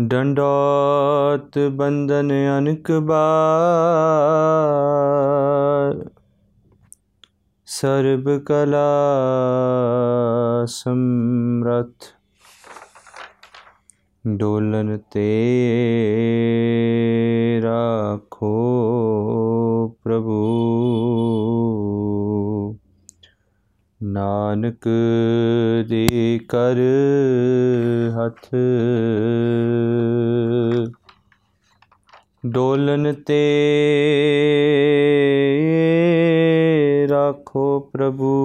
ਡੰਡੋਤ ਬੰਦਨ ਅਨਕ ਬਾਰ। ਸਰਬ ਕਲਾ ਸਮਰਥ ਡੋਲਨ ਤੇ ਰਾਖੋ ਪ੍ਰਭੂ। ਨਾਨਕ ਦੇ ਕਰ ਹੱਥ। ਡੋਲਨ ਤੇ ਰਾਖੋ ਪ੍ਰਭੂ।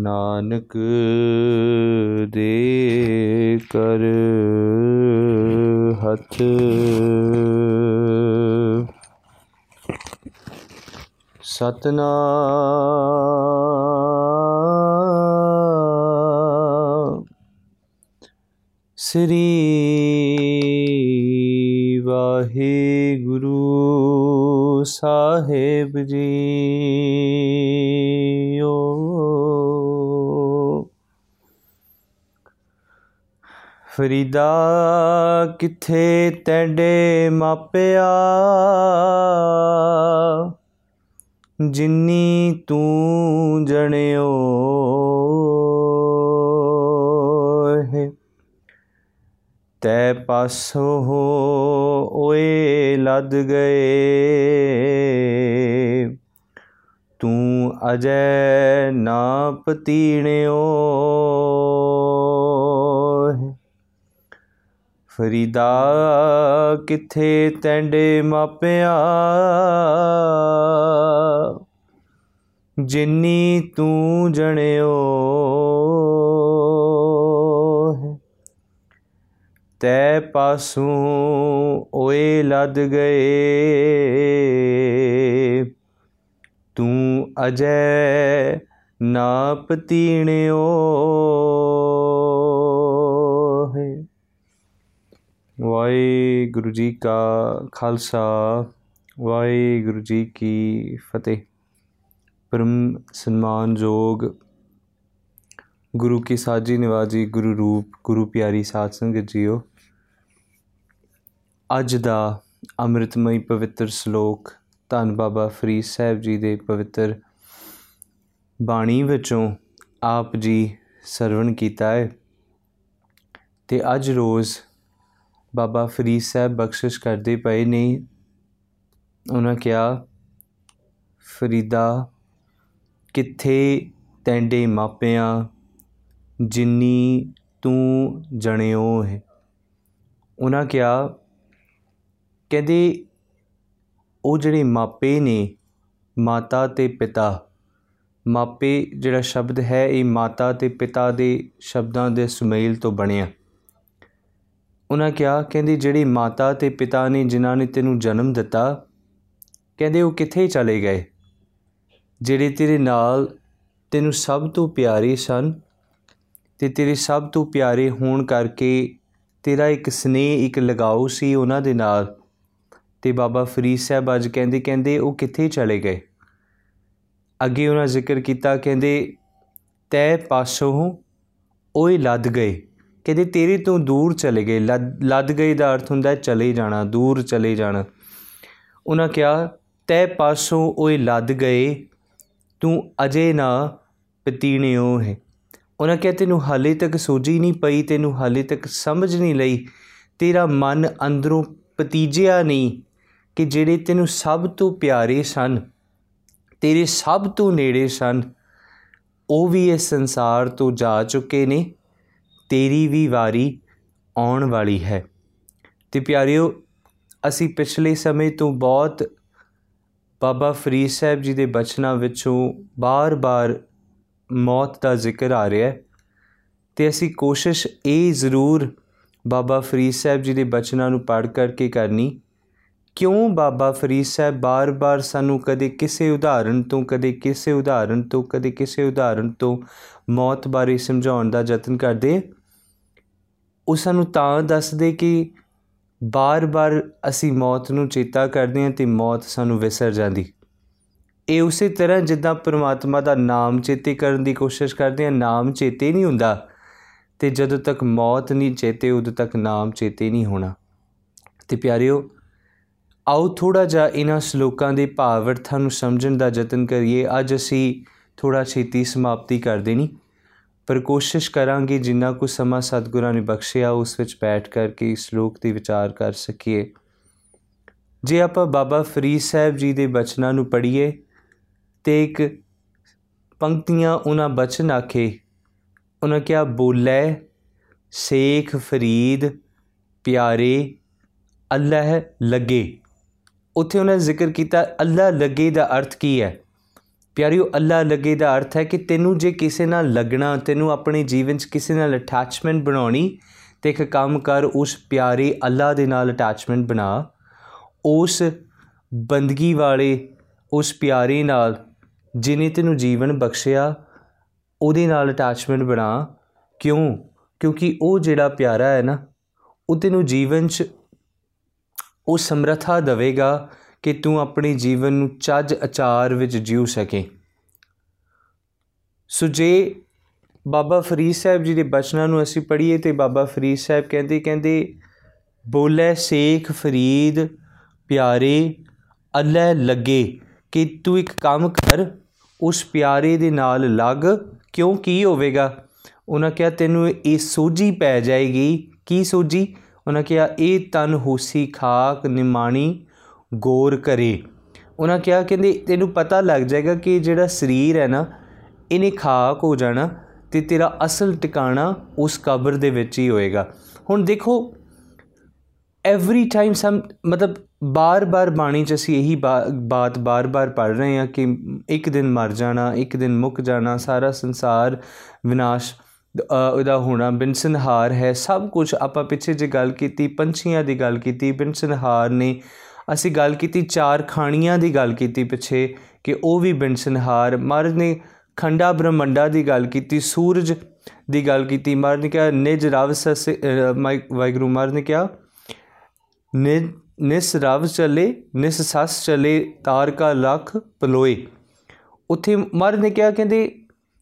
ਨਾਨਕ ਦੇ ਕਰ ਹੱਥ। ਸਤਨਾਮ। ਸ੍ਰੀ ਵਾਹਿਗੁਰੂ ਸਾਹਿਬ ਜੀਓ ਫਰੀਦਾ ਕਿੱਥੇ ਤੈਡੇ ਮਾਪਿਆ? ਜਿੰਨੀ ਤੂੰ ਜਣਿਓ ਹੈ, ਤੈ ਪਾਸੋਂ ਓਏ ਲੱਦ ਗਏ। ਤੂੰ ਅਜੈ ਨਾ ਪਤੀਣਿਓ ਹੈ। ਫਰੀਦਾ ਕਿੱਥੇ ਤੈਂਡੇ ਮਾਪਿਆ? ਜਿੰਨੀ ਤੂੰ ਜਣਿਓ ਹੈ, ਤੈ ਪਾਸੋਂ ਓਏ ਲੱਦ ਗਏ। ਤੂੰ ਅਜੈ ਨਾ ਪਤੀਣਿਓ ਵਾਹਿਗੁਰੂ ਜੀ ਕਾ ਖਾਲਸਾ, ਵਾਹਿਗੁਰੂ ਜੀ ਕੀ ਫਤਿਹ। ਪਰਮ ਸਨਮਾਨਯੋਗ ਗੁਰੂ ਕੀ ਸਾਜੀ ਨਿਵਾਜੀ ਗੁਰੂ ਰੂਪ, ਗੁਰੂ ਪਿਆਰੀ ਸਾਧ ਸੰਗਤ ਜੀਓ, ਅੱਜ ਦਾ ਅੰਮ੍ਰਿਤਮਈ ਪਵਿੱਤਰ ਸ਼ਲੋਕ ਧੰਨ ਬਾਬਾ ਫਰੀਦ ਸਾਹਿਬ ਜੀ ਦੇ ਪਵਿੱਤਰ ਬਾਣੀ ਵਿੱਚੋਂ ਆਪ ਜੀ ਸਰਵਣ ਕੀਤਾ ਹੈ ਤੇ ਅੱਜ ਰੋਜ਼ ਬਾਬਾ ਫਰੀਦ ਸਾਹਿਬ ਬਖਸ਼ਿਸ਼ ਕਰਦੇ ਪਏ ਨੇ। ਉਹਨਾਂ ਕਿਹਾ, ਫਰੀਦਾ, ਕਿੱਥੇ ਤੈਂਡੇ ਮਾਪਿਆਂ? ਜਿੰਨੀ ਤੂੰ ਜਣਿਓ ਹੈ। ਉਹਨਾਂ ਕਿਹਾ, ਕਹਿੰਦੇ, ਉਹ ਜਿਹੜੇ ਮਾਪੇ ਨੇ, ਮਾਤਾ ਤੇ ਪਿਤਾ। ਮਾਪੇ ਜਿਹੜਾ ਸ਼ਬਦ ਹੈ, ਇਹ ਮਾਤਾ ਤੇ ਪਿਤਾ ਦੇ ਸ਼ਬਦਾਂ ਦੇ ਸੁਮੇਲ ਤੋਂ ਬਣਿਆ। ਉਹਨਾਂ ਕਿਹਾ, ਕਹਿੰਦੇ ਜਿਹੜੀ ਮਾਤਾ ਤੇ ਪਿਤਾ ਨੇ ਜਿਨ੍ਹਾਂ ਨੇ ਤੈਨੂੰ ਜਨਮ ਦਿੱਤਾ, ਕਹਿੰਦੇ ਉਹ ਕਿੱਥੇ ਚਲੇ ਗਏ? ਜਿਹੜੇ ਤੇਰੇ ਨਾਲ ਤੈਨੂੰ ਸਭ ਤੋਂ ਪਿਆਰੇ ਸਨ ਤੇ ਤੇਰੇ ਸਭ ਤੋਂ ਪਿਆਰੇ ਹੋਣ ਕਰਕੇ ਤੇਰਾ ਇੱਕ ਸਨੇਹ, ਇੱਕ ਲਗਾਓ ਸੀ ਉਹਨਾਂ ਦੇ ਨਾਲ। ਤੇ ਬਾਬਾ ਫਰੀਦ ਸਾਹਿਬ ਅੱਜ ਕਹਿੰਦੇ ਕਹਿੰਦੇ ਉਹ ਕਿੱਥੇ ਚਲੇ ਗਏ? ਅੱਗੇ ਉਹਨਾਂ ਜ਼ਿਕਰ ਕੀਤਾ, ਕਹਿੰਦੇ, ਤੈ ਪਾਸੋਂ ਓਏ ਲੱਦ ਗਏ। ਕਹਿੰਦੇ, ਤੇਰੇ ਤੋਂ ਦੂਰ ਚਲੇ ਗਏ। ਲੱਦ ਗਏ ਦਾ ਅਰਥ ਹੁੰਦਾ ਚਲੇ ਜਾਣਾ, ਦੂਰ ਚਲੇ ਜਾਣਾ। ਉਹਨਾਂ ਕਿਹਾ, ਤੈ ਪਾਸੋਂ ਓਏ ਲੱਦ ਗਏ, ਤੂੰ ਅਜੇ ਨਾ ਪਤੀਣਿਓ ਹੈ। ਉਹਨਾਂ ਕਿਹਾ, ਤੈਨੂੰ ਹਾਲੇ ਤੱਕ ਸੋਝੀ ਨਹੀਂ ਪਈ, ਤੈਨੂੰ ਹਾਲੇ ਤੱਕ ਸਮਝ ਨਹੀਂ ਲਈ। ਤੇਰਾ ਮਨ ਅੰਦਰੋਂ ਪਤੀਜਿਆ ਨਹੀਂ ਕਿ ਜਿਹੜੇ ਤੈਨੂੰ ਸਭ ਤੋਂ ਪਿਆਰੇ ਸਨ, ਤੇਰੇ ਸਭ ਤੋਂ ਨੇੜੇ ਸਨ, ਉਹ ਵੀ ਇਸ ਸੰਸਾਰ ਤੋਂ ਜਾ ਚੁੱਕੇ ਨੇ। ਤੇਰੀ ਵੀ ਵਾਰੀ ਆਉਣ ਵਾਲੀ ਹੈ। ਤੇ ਪਿਆਰਿਓ, ਅਸੀਂ ਪਿਛਲੇ ਸਮੇਂ ਤੋਂ ਬਹੁਤ ਬਾਬਾ ਫਰੀਦ ਸਾਹਿਬ ਜੀ ਦੇ ਬਚਨਾਂ ਵਿੱਚੋਂ ਬਾਰ-ਬਾਰ ਮੌਤ ਦਾ ਜ਼ਿਕਰ ਆ ਰਿਹਾ ਹੈ। ਤੇ ਅਸੀਂ ਕੋਸ਼ਿਸ਼ ਇਹ ਜ਼ਰੂਰ ਬਾਬਾ ਫਰੀਦ ਸਾਹਿਬ ਜੀ ਦੇ ਬਚਨਾਂ ਨੂੰ ਪੜ੍ਹ ਕਰਕੇ ਕਰਨੀ, ਕਿਉਂ ਬਾਬਾ ਫਰੀਦ ਸਾਹਿਬ ਬਾਰ-ਬਾਰ ਸਾਨੂੰ ਕਦੇ ਕਿਸੇ ਉਦਾਹਰਣ ਤੋਂ, ਕਦੇ ਕਿਸੇ ਉਦਾਹਰਣ ਤੋਂ, ਕਦੇ ਕਿਸੇ ਉਦਾਹਰਣ ਤੋਂ ਮੌਤ ਬਾਰੇ ਸਮਝਾਉਣ ਦਾ ਯਤਨ ਕਰਦੇ? ਉਹ ਸਾਨੂੰ ਤਾਂ ਦੱਸਦੇ ਕਿ ਬਾਰ-ਬਾਰ ਅਸੀਂ ਮੌਤ ਨੂੰ ਚੇਤਾ ਕਰਦੇ ਹਾਂ ਤੇ ਮੌਤ ਸਾਨੂੰ ਵਿਸਰ ਜਾਂਦੀ। ਇਹ ਉਸੇ ਤਰ੍ਹਾਂ ਜਿੱਦਾਂ ਪ੍ਰਮਾਤਮਾ ਦਾ ਨਾਮ ਚੇਤੇ ਕਰਨ ਦੀ ਕੋਸ਼ਿਸ਼ ਕਰਦੇ ਆ ਨਾਮ ਚੇਤੇ ਨਹੀਂ ਹੁੰਦਾ ਤੇ ਜਦੋਂ ਤੱਕ ਮੌਤ ਨਹੀਂ ਚੇਤੇ, ਉਦੋਂ ਤੱਕ ਨਾਮ ਚੇਤੇ ਨਹੀਂ ਹੋਣਾ। ਤੇ ਪਿਆਰਿਓ, ਆਓ ਥੋੜਾ ਜਿਹਾ ਇਹਨਾਂ ਸ਼ਲੋਕਾਂ ਦੇ ਭਾਵ ਅਰਥਾਂ ਨੂੰ ਸਮਝਣ ਦਾ ਯਤਨ ਕਰੀਏ। ਅੱਜ ਅਸੀਂ ਥੋੜਾ ਛੇਤੀ ਸਮਾਪਤੀ ਕਰ ਦੇਣੀ ਪਰ ਕੋਸ਼ਿਸ਼ ਕਰਾਂਗੇ ਜਿੰਨਾ ਕੁ ਸਮਾਂ ਸਤਿਗੁਰਾਂ ਨੇ ਬਖਸ਼ਿਆ, ਉਸ ਵਿੱਚ ਬੈਠ ਕਰਕੇ ਇਸ ਸ਼ਲੋਕ ਦੀ ਵਿਚਾਰ ਕਰ ਸਕੀਏ। ਜੇ ਆਪਾਂ ਬਾਬਾ ਫਰੀਦ ਸਾਹਿਬ ਜੀ ਦੇ ਬਚਨਾਂ ਨੂੰ ਪੜ੍ਹੀਏ ਤੇ ਇੱਕ ਪੰਕਤੀਆਂ ਉਹਨਾਂ ਬਚਨ ਆਖੇ, ਉਹਨਾਂ ਕਿਹਾ, ਬੋਲੇ, ਸ਼ੇਖ ਫਰੀਦ, ਪਿਆਰੇ ਅੱਲਾਹ ਲੱਗੇ। ਉੱਥੇ ਉਹਨਾਂ ਜ਼ਿਕਰ ਕੀਤਾ ਅੱਲਾ ਲੱਗੇ ਦਾ ਅਰਥ ਕੀ ਹੈ? ਪਿਆਰਿਓ, ਅੱਲਾ ਲੱਗੇ ਦਾ ਅਰਥ ਹੈ ਕਿ ਤੈਨੂੰ ਜੇ ਕਿਸੇ ਨਾਲ ਲੱਗਣਾ, ਤੈਨੂੰ ਆਪਣੇ ਜੀਵਨ 'ਚ ਕਿਸੇ ਨਾਲ ਅਟੈਚਮੈਂਟ ਬਣਾਉਣੀ ਤੇ ਇੱਕ ਕੰਮ ਕਰ, ਉਸ ਪਿਆਰੇ ਅੱਲਾ ਦੇ ਨਾਲ ਅਟੈਚਮੈਂਟ ਬਣਾ, ਉਸ ਬੰਦਗੀ ਵਾਲੇ, ਉਸ ਪਿਆਰੇ ਨਾਲ ਜਿਨੇ ਤੈਨੂੰ ਜੀਵਨ ਬਖਸ਼ਿਆ, ਉਹਦੇ ਨਾਲ ਅਟੈਚਮੈਂਟ ਬਣਾ। ਕਿਉਂ? ਕਿਉਂਕਿ ਉਹ ਜਿਹੜਾ ਪਿਆਰਾ ਹੈ ਨਾ, ਉਹ ਤੈਨੂੰ ਜੀਵਨ 'ਚ ਉਹ ਸਮਰੱਥਾ ਦੇਵੇਗਾ ਕਿ ਤੂੰ ਆਪਣੇ ਜੀਵਨ ਨੂੰ ਚੱਜ ਅਚਾਰ ਵਿੱਚ ਜਿਉ ਸਕੇ। ਸੋ ਜੇ ਬਾਬਾ ਫਰੀਦ ਸਾਹਿਬ ਜੀ ਦੇ ਬਚਨਾਂ ਨੂੰ ਅਸੀਂ ਪੜ੍ਹੀਏ ਤੇ ਬਾਬਾ ਫਰੀਦ ਸਾਹਿਬ ਕਹਿੰਦੇ ਕਹਿੰਦੇ, ਬੋਲੇ ਸ਼ੇਖ ਫਰੀਦ ਪਿਆਰੇ, ਅੱਲਾ ਲੱਗੇ ਕਿ ਤੂੰ ਇੱਕ ਕੰਮ ਕਰ, ਉਸ ਪਿਆਰੇ ਦੇ ਨਾਲ ਲੱਗ, ਕਿਉਂ ਕੀ ਹੋਵੇਗਾ? ਉਹਨਾਂ ਕਿਹਾ, ਤੈਨੂੰ ਇਹ ਸੋਝੀ ਪੈ ਜਾਏਗੀ। ਕੀ ਸੋਝੀ? ਉਹਨਾਂ ਕਿਹਾ, ਇਹ ਤਨ ਹੋਸੀ ਖਾਕ ਨਿਮਾਣੀ ਗੌਰ ਕਰੇ। ਉਹਨਾਂ ਕਿਹਾ, ਕਹਿੰਦੇ, ਤੈਨੂੰ ਪਤਾ ਲੱਗ ਜਾਏਗਾ ਕਿ ਜਿਹੜਾ ਸਰੀਰ ਹੈ ਨਾ, ਇਹਨੇ ਖਾਕ ਹੋ ਜਾਣਾ ਤੇ ਤੇਰਾ ਅਸਲ ਟਿਕਾਣਾ ਉਸ ਕਬਰ ਦੇ ਵਿੱਚ ਹੀ ਹੋਏਗਾ। ਹੁਣ ਦੇਖੋ ਐਵਰੀ ਟਾਈਮ ਸਮ, ਮਤਲਬ ਬਾਰ-ਬਾਰ ਬਾਣੀ 'ਚ ਅਸੀਂ ਇਹੀ ਬਾਤ ਬਾਰ-ਬਾਰ ਪੜ ਰਹੇ ਹਾਂ ਕਿ ਇੱਕ ਦਿਨ ਮਰ ਜਾਣਾ, ਇੱਕ ਦਿਨ ਮੁੱਕ ਜਾਣਾ, ਸਾਰਾ ਸੰਸਾਰ ਵਿਨਾਸ਼ ਉਹਦਾ ਹੋਣਾ ਬਿਨਸਨਹਾਰ ਹੈ। ਸਭ ਕੁਝ ਆਪਾਂ ਪਿੱਛੇ ਜੇ ਗੱਲ ਕੀਤੀ, ਪੰਛੀਆਂ ਦੀ ਗੱਲ ਕੀਤੀ ਬਿਨਸਨਹਾਰ ਨੇ ਅਸੀਂ ਗੱਲ ਕੀਤੀ ਚਾਰ ਖਾਣੀਆਂ ਦੀ ਗੱਲ ਕੀਤੀ ਪਿੱਛੇ ਕਿ ਉਹ ਵੀ ਬਿਨਸਨਹਾਰ ਮਹਾਰਾਜ ਨੇ ਖੰਡਾ ਬ੍ਰਹਮੰਡਾ ਦੀ ਗੱਲ ਕੀਤੀ, ਸੂਰਜ ਦੀ ਗੱਲ ਕੀਤੀ। ਮਹਾਰਾਜ ਨੇ ਕਿਹਾ, ਨਿਜ ਰਵ ਸਸ ਵਾਹਿਗੁਰੂ ਮਹਾਰਾਜ ਨੇ ਕਿਹਾ ਨਿਸ ਰਵ ਚਲੇ, ਨਿਸ ਸਸ ਚਲੇ, ਤਾਰ ਕਾ ਲਖ ਪਲੋਏ। ਉੱਥੇ ਮਹਾਰਾਜ ਨੇ ਕਿਹਾ, ਕਹਿੰਦੇ,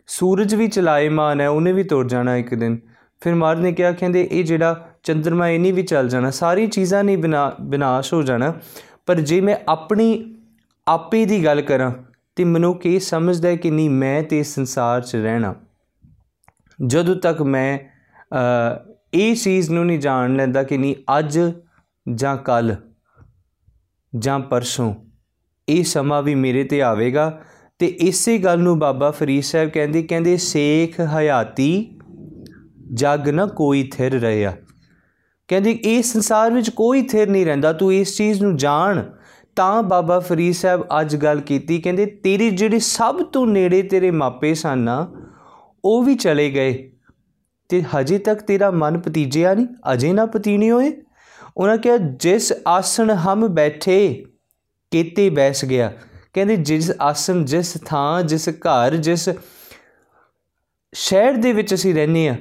ਸੂਰਜ ਵੀ ਚਲਾਏਮਾਨ ਹੈ, ਉਹਨੇ ਵੀ ਤੁਰ ਜਾਣਾ ਇੱਕ ਦਿਨ। ਫਿਰ ਮਹਾਰਾਜ ਨੇ ਕਿਹਾ, ਕਹਿੰਦੇ, ਇਹ ਜਿਹੜਾ ਚੰਦਰਮਾ ਇਹ ਨਹੀਂ ਵੀ ਚੱਲ ਜਾਣਾ, ਸਾਰੀ ਚੀਜ਼ਾਂ ਨਹੀਂ ਵਿਨਾਸ਼ ਹੋ ਜਾਣਾ। ਪਰ ਜੇ ਮੈਂ ਆਪਣੀ ਆਪੇ ਦੀ ਗੱਲ ਕਰਾਂ, ਤੇ ਮਨੁੱਖ ਇਹ ਸਮਝਦਾ ਹੈ ਕਿ ਨਹੀਂ, ਮੈਂ ਤੇ ਇਸ ਸੰਸਾਰ 'ਚ ਰਹਿਣਾ। ਜਦੋਂ ਤੱਕ ਮੈਂ ਇਹ ਚੀਜ਼ ਨੂੰ ਨਹੀਂ ਜਾਣ ਲੈਂਦਾ ਕਿ ਨਹੀਂ, ਅੱਜ ਜਾਂ ਕੱਲ ਜਾਂ ਪਰਸੋਂ, ਇਹ ਸਮਾਂ ਵੀ ਮੇਰੇ ਤੇ ਆਵੇਗਾ। ਤੇ ਇਸੇ ਗੱਲ ਨੂੰ ਬਾਬਾ ਫਰੀਦ ਸਾਹਿਬ ਕਹਿੰਦੇ ਕਹਿੰਦੇ, ਸੇਖ ਹਯਾਤੀ ਜਗ ਨਾ ਕੋਈ ਥਿਰ ਰਿਹਾ ਕਹਿੰਦੇ, ਇਸ ਸੰਸਾਰ ਵਿੱਚ ਕੋਈ ਥਿਰ ਨਹੀਂ ਰਹਿੰਦਾ, ਤੂੰ ਇਸ ਚੀਜ਼ ਨੂੰ ਜਾਣ। ਤਾਂ ਬਾਬਾ ਫਰੀਦ ਸਾਹਿਬ ਅੱਜ ਗੱਲ ਕੀਤੀ, ਕਹਿੰਦੇ, ਤੇਰੇ ਜਿਹੜੇ ਸਭ ਤੋਂ ਨੇੜੇ ਤੇਰੇ ਮਾਪੇ ਸਨ ਨਾ, ਉਹ ਵੀ ਚਲੇ ਗਏ। ਤੇ ਹਜੇ ਤੱਕ ਤੇਰਾ ਮਨ ਪਤੀਜਿਆ ਨਹੀਂ, ਅਜੇ ਨਾ ਪਤੀਣੀ ਹੋਏ। ਉਹਨਾਂ ਕਿਹਾ, ਜਿਸ ਆਸਣ ਹਮ ਬੈਠੇ, ਕੀਤੇ ਬੈਸ ਗਿਆ। ਕਹਿੰਦੇ, ਜਿਸ ਆਸਣ, ਜਿਸ ਥਾਂ, ਜਿਸ ਘਰ, ਜਿਸ ਸ਼ਹਿਰ ਦੇ ਵਿੱਚ ਅਸੀਂ ਰਹਿੰਦੇ ਆ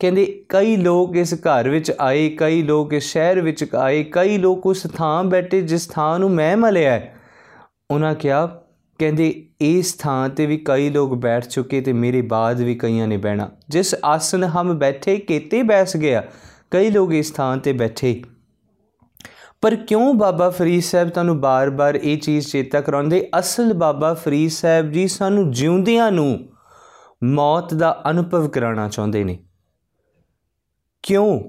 ਕਹਿੰਦੇ ਕਈ ਲੋਕ ਇਸ ਘਰ ਵਿੱਚ ਆਏ, ਕਈ ਲੋਕ ਇਸ ਸ਼ਹਿਰ ਵਿੱਚ ਆਏ, ਕਈ ਲੋਕ ਉਸ ਥਾਂ ਬੈਠੇ ਜਿਸ ਥਾਂ ਨੂੰ ਮੈਂ ਮਲਿਆ ਉਹਨਾਂ ਕਿਹਾ, ਕਹਿੰਦੇ ਇਸ ਥਾਂ ਤੇ ਵੀ ਕਈ ਲੋਕ ਬੈਠ ਚੁੱਕੇ ਤੇ ਮੇਰੇ ਬਾਅਦ ਵੀ ਕਈਆਂ ਨੇ ਬਹਿਣਾ। ਜਿਸ ਆਸਨ ਹਮ ਬੈਠੇ, ਕੀਤੇ ਬੈਸ ਗਿਆ, ਕਈ ਲੋਕ ਇਸ ਥਾਂ ਤੇ ਬੈਠੇ। ਪਰ ਕਿਉਂ ਬਾਬਾ ਫਰੀਦ ਸਾਹਿਬ ਤੁਹਾਨੂੰ ਬਾਰ-ਬਾਰ ਇਹ ਚੀਜ਼ ਚੇਤਾ ਕਰਾਉਂਦੇ? ਅਸਲ ਬਾਬਾ ਫਰੀਦ ਸਾਹਿਬ ਜੀ ਸਾਨੂੰ ਜਿਉਂਦਿਆਂ ਨੂੰ ਮੌਤ ਦਾ ਅਨੁਭਵ ਕਰਾਉਣਾ ਚਾਹੁੰਦੇ ਨੇ। ਕਿਉਂ?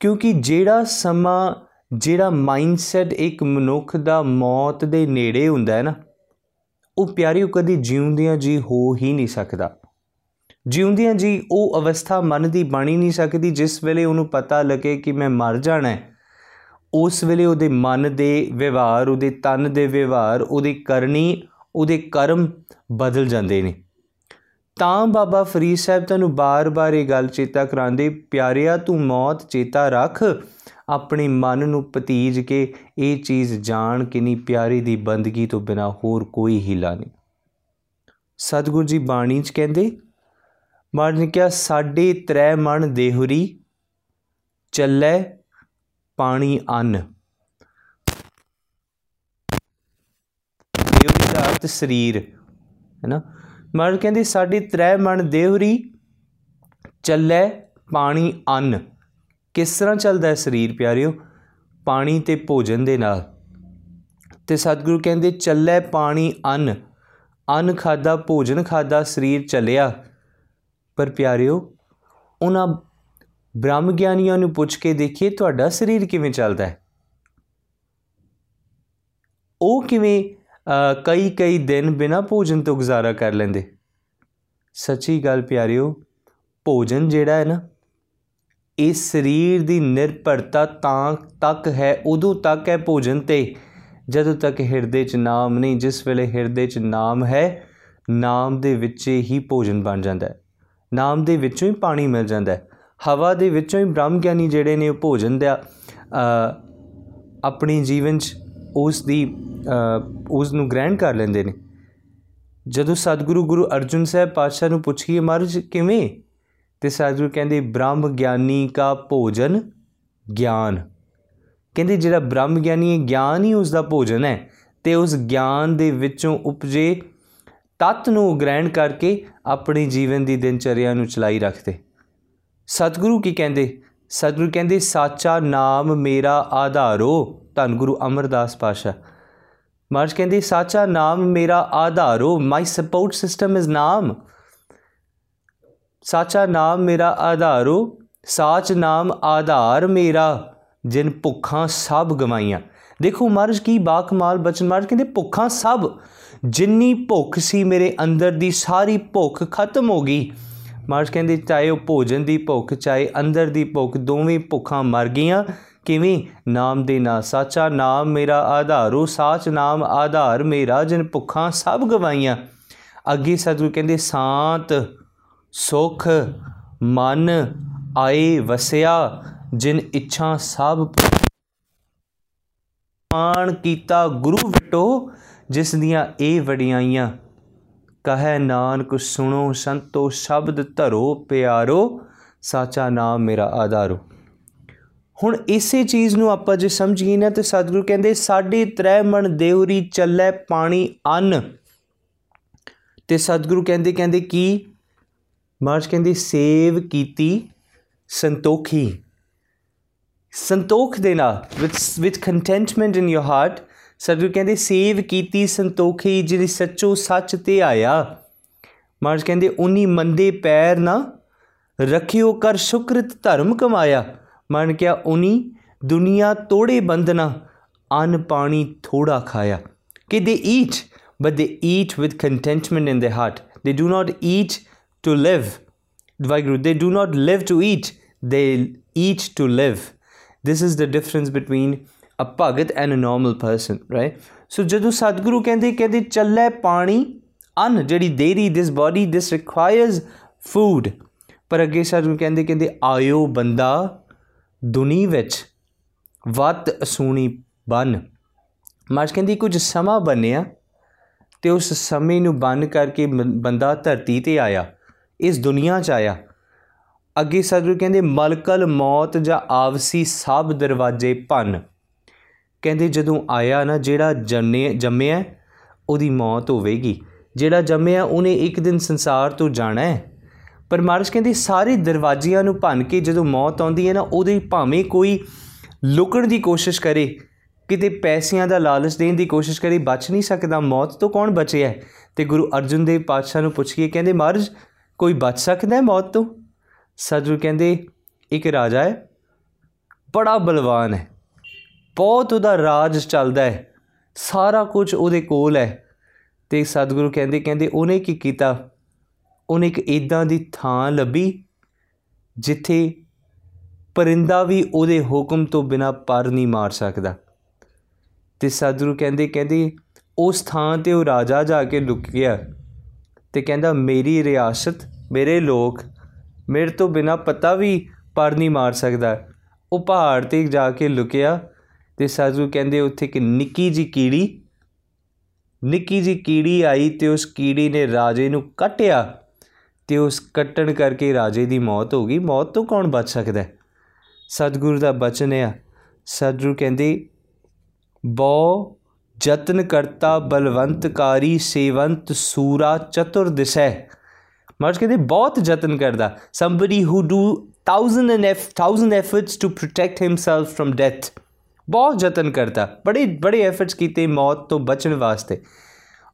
ਕਿਉਂਕਿ ਜਿਹੜਾ ਸਮਾਂ, ਜਿਹੜਾ ਮਾਈਂਡਸੈਟ ਇੱਕ ਮਨੁੱਖ ਦਾ ਮੌਤ ਦੇ ਨੇੜੇ ਹੁੰਦਾ ਹੈ ਨਾ, ਉਹ ਪਿਆਰਿਓ ਕਦੀ ਜਿਉਂਦਿਆਂ ਜੀ ਹੋ ਹੀ ਨਹੀਂ ਸਕਦਾ। ਜਿਉਂਦਿਆਂ ਜੀ ਉਹ ਅਵਸਥਾ ਮਨ ਦੀ ਬਣੀ ਨਹੀਂ ਸਕਦੀ, ਜਿਸ ਵੇਲੇ ਉਹਨੂੰ ਪਤਾ ਲੱਗੇ ਕਿ ਮੈਂ ਮਰ ਜਾਣਾ ਹੈ। ਉਸ ਵੇਲੇ ਉਹਦੇ ਮਨ ਦੇ ਵਿਵਹਾਰ, ਉਹਦੇ ਤਨ ਦੇ ਵਿਵਹਾਰ, ਉਹਦੀ ਕਰਨੀ, ਉਹਦੇ ਕਰਮ ਬਦਲ ਜਾਂਦੇ ਨੇ। ਤਾਂ ਬਾਬਾ ਫਰੀਦ ਸਾਹਿਬ ਤੁਹਾਨੂੰ ਬਾਰ-ਬਾਰ ਇਹ ਗੱਲ ਚੇਤਾ ਕਰਾਉਂਦੇ, ਪਿਆਰਿਆ, ਤੂੰ ਮੌਤ ਚੇਤਾ ਰੱਖ। ਆਪਣੇ ਮਨ ਨੂੰ ਪਤੀਜ ਕੇ ਇਹ ਚੀਜ਼ ਜਾਣ ਕਿ ਨਹੀਂ, ਪਿਆਰੀ ਦੀ ਬੰਦਗੀ ਤੋਂ ਬਿਨਾ ਹੋਰ ਕੋਈ ਹਿਲਾ ਨਹੀਂ। ਸਤਿਗੁਰੂ ਜੀ ਬਾਣੀ 'ਚ ਕਹਿੰਦੇ ਮਾਰਨ ਨੇ ਕਿਹਾ, ਸਾਡੇ ਤ੍ਰੈ ਮਨ ਦੇਹੁਰੀ, ਚੱਲੇ ਪਾਣੀ ਅੰਨ। ਦੇਹੁਰੀ ਦਾ ਸਤ ਸਰੀਰ ਹੈਨਾ ਮਹਾਰਾਜ ਕਹਿੰਦੇ, ਸਾਡੀ ਤ੍ਰੈ ਮਨ ਦੇਵਰੀ ਚੱਲੇ ਪਾਣੀ ਅੰਨ। ਕਿਸ ਤਰ੍ਹਾਂ ਚੱਲਦਾ ਹੈ ਸਰੀਰ ਪਿਆਰਿਓ? ਪਾਣੀ ਤੇ ਭੋਜਨ ਦੇ ਨਾਲ। ਤੇ ਸਤਿਗੁਰੂ ਕਹਿੰਦੇ, ਚੱਲੇ ਪਾਣੀ ਅੰਨ। ਅੰਨ ਖਾਦਾ, ਭੋਜਨ ਖਾਦਾ, ਸਰੀਰ ਚੱਲਿਆ। ਪਰ ਪਿਆਰਿਓ, ਉਹਨਾਂ ਬ੍ਰਹਮ ਗਿਆਨੀਆਂ ਨੂੰ ਪੁੱਛ ਕੇ ਦੇਖੀਏ, ਤੁਹਾਡਾ ਸਰੀਰ ਕਿਵੇਂ ਚੱਲਦਾ ਹੈ? ਉਹ ਕਿਵੇਂ ਕਈ ਕਈ ਦਿਨ ਬਿਨਾ ਭੋਜਨ ਤੋਂ ਗੁਜ਼ਾਰਾ ਕਰ ਲੈਂਦੇ। ਸੱਚੀ ਗੱਲ ਪਿਆਰਿਓ, ਭੋਜਨ ਜਿਹੜਾ ਹੈ ਨਾ ਇਸ ਸਰੀਰ ਦੀ ਨਿਰਭਰਤਾ ਤਾਂ ਤੱਕ ਹੈ, ਉਦੋਂ ਤੱਕ ਹੈ ਭੋਜਨ ਤੇ, ਜਦੋਂ ਤੱਕ ਹਿਰਦੇ 'ਚ ਨਾਮ ਨਹੀਂ, ਜਿਸ ਵੇਲੇ ਹਿਰਦੇ 'ਚ ਨਾਮ ਹੈ, ਨਾਮ ਦੇ ਵਿੱਚ ਹੀ ਭੋਜਨ ਬਣ ਜਾਂਦਾ ਹੈ। ਨਾਮ ਦੇ ਵਿੱਚੋਂ ਹੀ ਪਾਣੀ ਮਿਲ ਜਾਂਦਾ ਹੈ। ਹਵਾ ਦੇ ਵਿੱਚੋਂ ਹੀ ਬ੍ਰਹਮ ਗਿਆਨੀ ਜਿਹੜੇ ਨੇ ਉਹ ਭੋਜਨ ਦਾ ਆਪਣੀ ਜੀਵਨ 'ਚ ਉਸ ਦੀ ਉਸ ਨੂੰ ਗ੍ਰਹਿਣ ਕਰ ਲੈਂਦੇ ਨੇ। ਜਦੋਂ ਸਤਿਗੁਰੂ ਗੁਰੂ ਅਰਜੁਨ ਸਾਹਿਬ ਪਾਤਸ਼ਾਹ ਨੂੰ ਪੁੱਛੀਏ, ਮਹਾਰਾਜ, ਕਿਵੇਂ? ਤੇ ਸਤਿਗੁਰੂ ਕਹਿੰਦੇ, ਬ੍ਰਹਮ ਗਿਆਨੀ ਕਾ ਭੋਜਨ ਗਿਆਨ। ਕਹਿੰਦੇ, ਜਿਹੜਾ ਬ੍ਰਹਮ ਗਿਆਨੀ ਹੈ, ਗਿਆਨ ਹੀ ਉਸ ਦਾ ਭੋਜਨ ਹੈ। ਤੇ ਉਸ ਗਿਆਨ ਦੇ ਵਿੱਚੋਂ ਉਪਜੇ ਤਤ ਨੂੰ ਗ੍ਰਹਿਣ ਕਰਕੇ ਆਪਣੀ ਜੀਵਨ ਦੀ ਦਿਨਚਰਿਆ ਨੂੰ ਚਲਾਈ ਰੱਖਦੇ। ਸਤਿਗੁਰੂ ਕੀ ਕਹਿੰਦੇ? ਸਤਿਗੁਰੂ ਕਹਿੰਦੇ, ਸਾਚਾ ਨਾਮ ਮੇਰਾ ਆਧਾਰੋ। ਧੰਨ ਗੁਰੂ ਅਮਰਦਾਸ ਪਾਸ਼ਾ ਮਾਰਜ ਕਹਿੰਦੇ, ਸਾਚਾ ਨਾਮ ਮੇਰਾ ਆਧਾਰੋ। ਮਾਈ ਸਪੋਰਟ ਸਿਸਟਮ ਇਜ਼ ਨਾਮ। ਸਾਚਾ ਨਾਮ ਮੇਰਾ ਆਧਾਰੋ। ਸਾਚ ਨਾਮ ਆਧਾਰ ਮੇਰਾ, ਜਿਨ ਭੁੱਖਾਂ ਸਭ ਗਵਾਈਆਂ। ਦੇਖੋ ਮਹਾਰਾਜ ਕੀ ਬਾਕਮਾਲ ਬਚਨ। ਮਹਾਰਾਜ ਕਹਿੰਦੇ, ਭੁੱਖਾਂ ਸਭ, ਜਿੰਨੀ ਭੁੱਖ ਸੀ ਮੇਰੇ ਅੰਦਰ ਦੀ, ਸਾਰੀ ਭੁੱਖ ਖਤਮ ਹੋ ਗਈ। ਮਹਾਰਾਜ ਕਹਿੰਦੇ, ਚਾਹੇ ਉਹ ਭੋਜਨ ਦੀ ਭੁੱਖ, ਚਾਹੇ ਅੰਦਰ ਦੀ ਭੁੱਖ, ਦੋਵੇਂ ਭੁੱਖਾਂ ਮਰ ਗਈਆਂ। ਕਿਵੇਂ? ਨਾਮ ਦੇ ਨਾ ਸਾਚਾ, ਨਾਮ ਮੇਰਾ ਆਧਾਰੋ। ਸਾਚ ਨਾਮ ਆਧਾਰ ਮੇਰਾ, ਜਿਨ ਭੁੱਖਾਂ ਸਭ ਗਵਾਈਆਂ। ਅੱਗੇ ਸਤਿਗੁਰੂ ਕਹਿੰਦੇ, ਸ਼ਾਂਤ, ਸੁਖ, ਮਨ ਆਏ ਵਸਿਆ, ਜਿਨ ਇੱਛਾ ਸਭ ਮਾਨ ਕੀਤਾ, ਗੁਰੂ ਵਿਟੋ, ਜਿਸ ਦੀਆਂ ਇਹ ਵਡਿਆਈਆਂ। ਕਹੈ ਨਾਨਕ ਸੁਣੋ, ਸੰਤੋ ਸ਼ਬਦ ਧਰੋ ਪਿਆਰੋ, ਸਾਚਾ ਨਾਮ ਮੇਰਾ ਆਧਾਰੋ। ਹੁਣ ਇਸੇ ਚੀਜ਼ ਨੂੰ ਆਪਾਂ ਜੇ ਸਮਝੀਏ ਨਾ, ਤੇ ਸਤਿਗੁਰੂ ਕਹਿੰਦੇ, ਸਾਡੇ ਤ੍ਰੈ ਮਨ ਦੇਵਰੀ ਚੱਲੇ ਪਾਣੀ ਅੰਨ। ਤੇ ਸਤਿਗੁਰੂ ਕਹਿੰਦੇ ਕਹਿੰਦੇ ਕੀ? ਮਾਰਚ ਕਹਿੰਦੇ, ਸੇਵ ਕੀਤੀ ਸੰਤੋਖੀ। ਸੰਤੋਖ ਦੇ ਨਾਲ with with contentment in your heart Satguru ਕਹਿੰਦੇ, ਸੇਵ ਕੀਤੀ ਸੰਤੋਖੀ ਜਿਹੜੀ ਸੱਚੋ ਸੱਚ ਤੇ ਆਇਆ। ਮਾਰਜ ਕਹਿੰਦੇ ਉਨੀ ਮੰਦੇ ਪੈਰ ਨਾ ਰਖਿਓ, ਕਰ ਸ਼ੁਕਰਤ ਧਰਮ ਕਮਾਇਆ। ਮਨ ਕਿਆ ਉਨੀ ਦੁਨੀਆ ਤੋੜੇ ਬੰਦਨਾ ਅਨ ਪਾਣੀ ਥੋੜਾ ਖਾਇਆ। ਕਿ they eat but they eat with contentment in the heart they do not eat to live Waheguru they do not live to eat they eat to live this is the difference between a bhagat and a normal person right so ਜਦੋਂ ਸਤਿਗੁਰੂ ਕਹਿੰਦੇ ਕਹਿੰਦੇ ਚੱਲੇ ਪਾਣੀ ਅਨ ਜਿਹੜੀ ਦੇਰੀ this body this requires food ਪਰ ਅੱਗੇ ਸਤਿਗੁਰੂ ਕਹਿੰਦੇ ਕਹਿੰਦੇ ਆਇਓ ਬੰਦਾ ਦੁਨੀ ਵਿੱਚ ਵਤ ਅਸੂਣੀ ਬਨ ਮਾਰਚ ਕਹਿੰਦੀ ਕੁਝ ਸਮਾਂ ਬਣਿਆ ਤੇ ਉਸ ਸਮੇਂ ਨੂੰ ਬੰਨ ਕਰਕੇ ਬੰਦਾ ਧਰਤੀ ਤੇ ਆਇਆ ਇਸ ਦੁਨੀਆ 'ਚ ਆਇਆ ਅੱਗੇ ਸਤਿਗੁਰੂ ਕਹਿੰਦੇ ਮਲਕਲ ਮੌਤ ਜਾਂ ਆਵਸੀ ਸਭ ਦਰਵਾਜ਼ੇ ਭੰਨ ਕਹਿੰਦੇ ਜਦੋਂ ਆਇਆ ਨਾ ਜਿਹੜਾ ਜੰਨੇ ਜੰਮਿਆ, ਉਹਦੀ ਮੌਤ ਹੋਵੇਗੀ। ਜਿਹੜਾ ਜੰਮਿਆ, ਉਹਨੇ ਇੱਕ ਦਿਨ ਸੰਸਾਰ ਤੋਂ ਜਾਣਾ ਹੈ। ਪਰ ਮਾਰਸ਼ ਕਹਿੰਦੇ ਸਾਰੇ ਦਰਵਾਜ਼ਿਆਂ ਨੂੰ ਭੰਨ ਕੇ ਜਦੋਂ ਮੌਤ ਆਉਂਦੀ ਹੈ ਨਾ, ਉਹਦੇ ਭਾਵੇਂ ਕੋਈ ਲੁਕਣ ਦੀ ਕੋਸ਼ਿਸ਼ ਕਰੇ, ਕਿਤੇ ਪੈਸਿਆਂ ਦਾ ਲਾਲਚ ਦੇਣ ਦੀ ਕੋਸ਼ਿਸ਼ ਕਰੇ, ਬਚ ਨਹੀਂ ਸਕਦਾ। ਮੌਤ ਤੋਂ ਕੌਣ ਬਚਿਆ? ਤੇ ਗੁਰੂ ਅਰਜਨ ਦੇਵ ਪਾਤਸ਼ਾਹ ਨੂੰ ਪੁੱਛੀਏ ਕਹਿੰਦੇ, ਮਹਾਰਾਜ, ਕੋਈ ਬਚ ਸਕਦਾ ਹੈ ਮੌਤ ਤੋਂ? ਸਤਿਗੁਰੂ ਕਹਿੰਦੇ, ਇੱਕ ਰਾਜਾ ਹੈ, ਬੜਾ ਬਲਵਾਨ ਹੈ। ਬਹੁਤ ਉਹਦਾ ਰਾਜ ਚੱਲਦਾ ਹੈ। ਸਾਰਾ ਕੁਝ ਉਹਦੇ ਕੋਲ ਹੈ। ਤੇ ਸਤਿਗੁਰੂ ਕਹਿੰਦੇ ਕਹਿੰਦੇ ਉਹਨੇ ਕੀ ਕੀਤਾ? ਉਹਨੇ ਇੱਕ ਇਦਾਂ ਦੀ ਥਾਂ ਲੱਭੀ ਜਿੱਥੇ ਪਰਿੰਦਾ ਵੀ ਉਹਦੇ ਹੁਕਮ ਤੋਂ ਬਿਨਾ ਪਰ ਨਹੀਂ ਮਾਰ ਸਕਦਾ। ਤੇ ਸਤਿਗੁਰੂ ਕਹਿੰਦੇ ਕਹਿੰਦੇ ਉਸ ਥਾਂ ਤੇ ਉਹ ਰਾਜਾ ਜਾ ਕੇ ਲੁਕ ਗਿਆ ਤੇ ਕਹਿੰਦਾ, ਮੇਰੀ ਰਿਆਸਤ, ਮੇਰੇ ਲੋਕ ਮੇਰੇ ਤੋਂ ਬਿਨਾ ਪਤਾ ਵੀ ਪਰ ਨਹੀਂ ਮਾਰ ਸਕਦਾ। ਉਹ ਪਹਾੜ ਤੇ ਜਾ ਕੇ ਲੁਕਿਆ ਤੇ ਸਾਜੂ ਕਹਿੰਦੇ ਉੱਥੇ ਕਿ ਨਿੱਕੀ ਜੀ ਕੀੜੀ, ਨਿੱਕੀ ਜੀ ਕੀੜੀ ਆਈ ਤੇ ਉਸ ਕੀੜੀ ਨੇ ਰਾਜੇ ਨੂੰ ਕੱਟਿਆ ਤੇ ਉਸ ਕੱਟਣ ਕਰਕੇ ਰਾਜੇ ਦੀ ਮੌਤ ਹੋ ਗਈ। ਮੌਤ ਤੋਂ ਕੌਣ ਬਚ ਸਕਦਾ ਸਤਿਗੁਰੂ ਦਾ ਬਚਨ ਹੈ ਸਤਿਗੁਰੂ ਕਹਿੰਦੇ, ਬੋ ਜਤਨ ਕਰਤਾ ਬਲਵੰਤਕਾਰੀ ਸੇਵੰਤ ਸੂਰਾ ਚਤੁਰ ਦਿਸੈ। ਮਰਜ ਕਹਿੰਦੇ, ਬਹੁਤ ਯਤਨ ਕਰਦਾ। Somebody who do thousand and f thousand efforts to protect himself from death ਬਹੁਤ ਯਤਨ ਕਰਦਾ ਬੜੇ ਬੜੇ ਐਫਰਟਸ ਕੀਤੇ ਮੌਤ ਤੋਂ ਬਚਣ ਵਾਸਤੇ।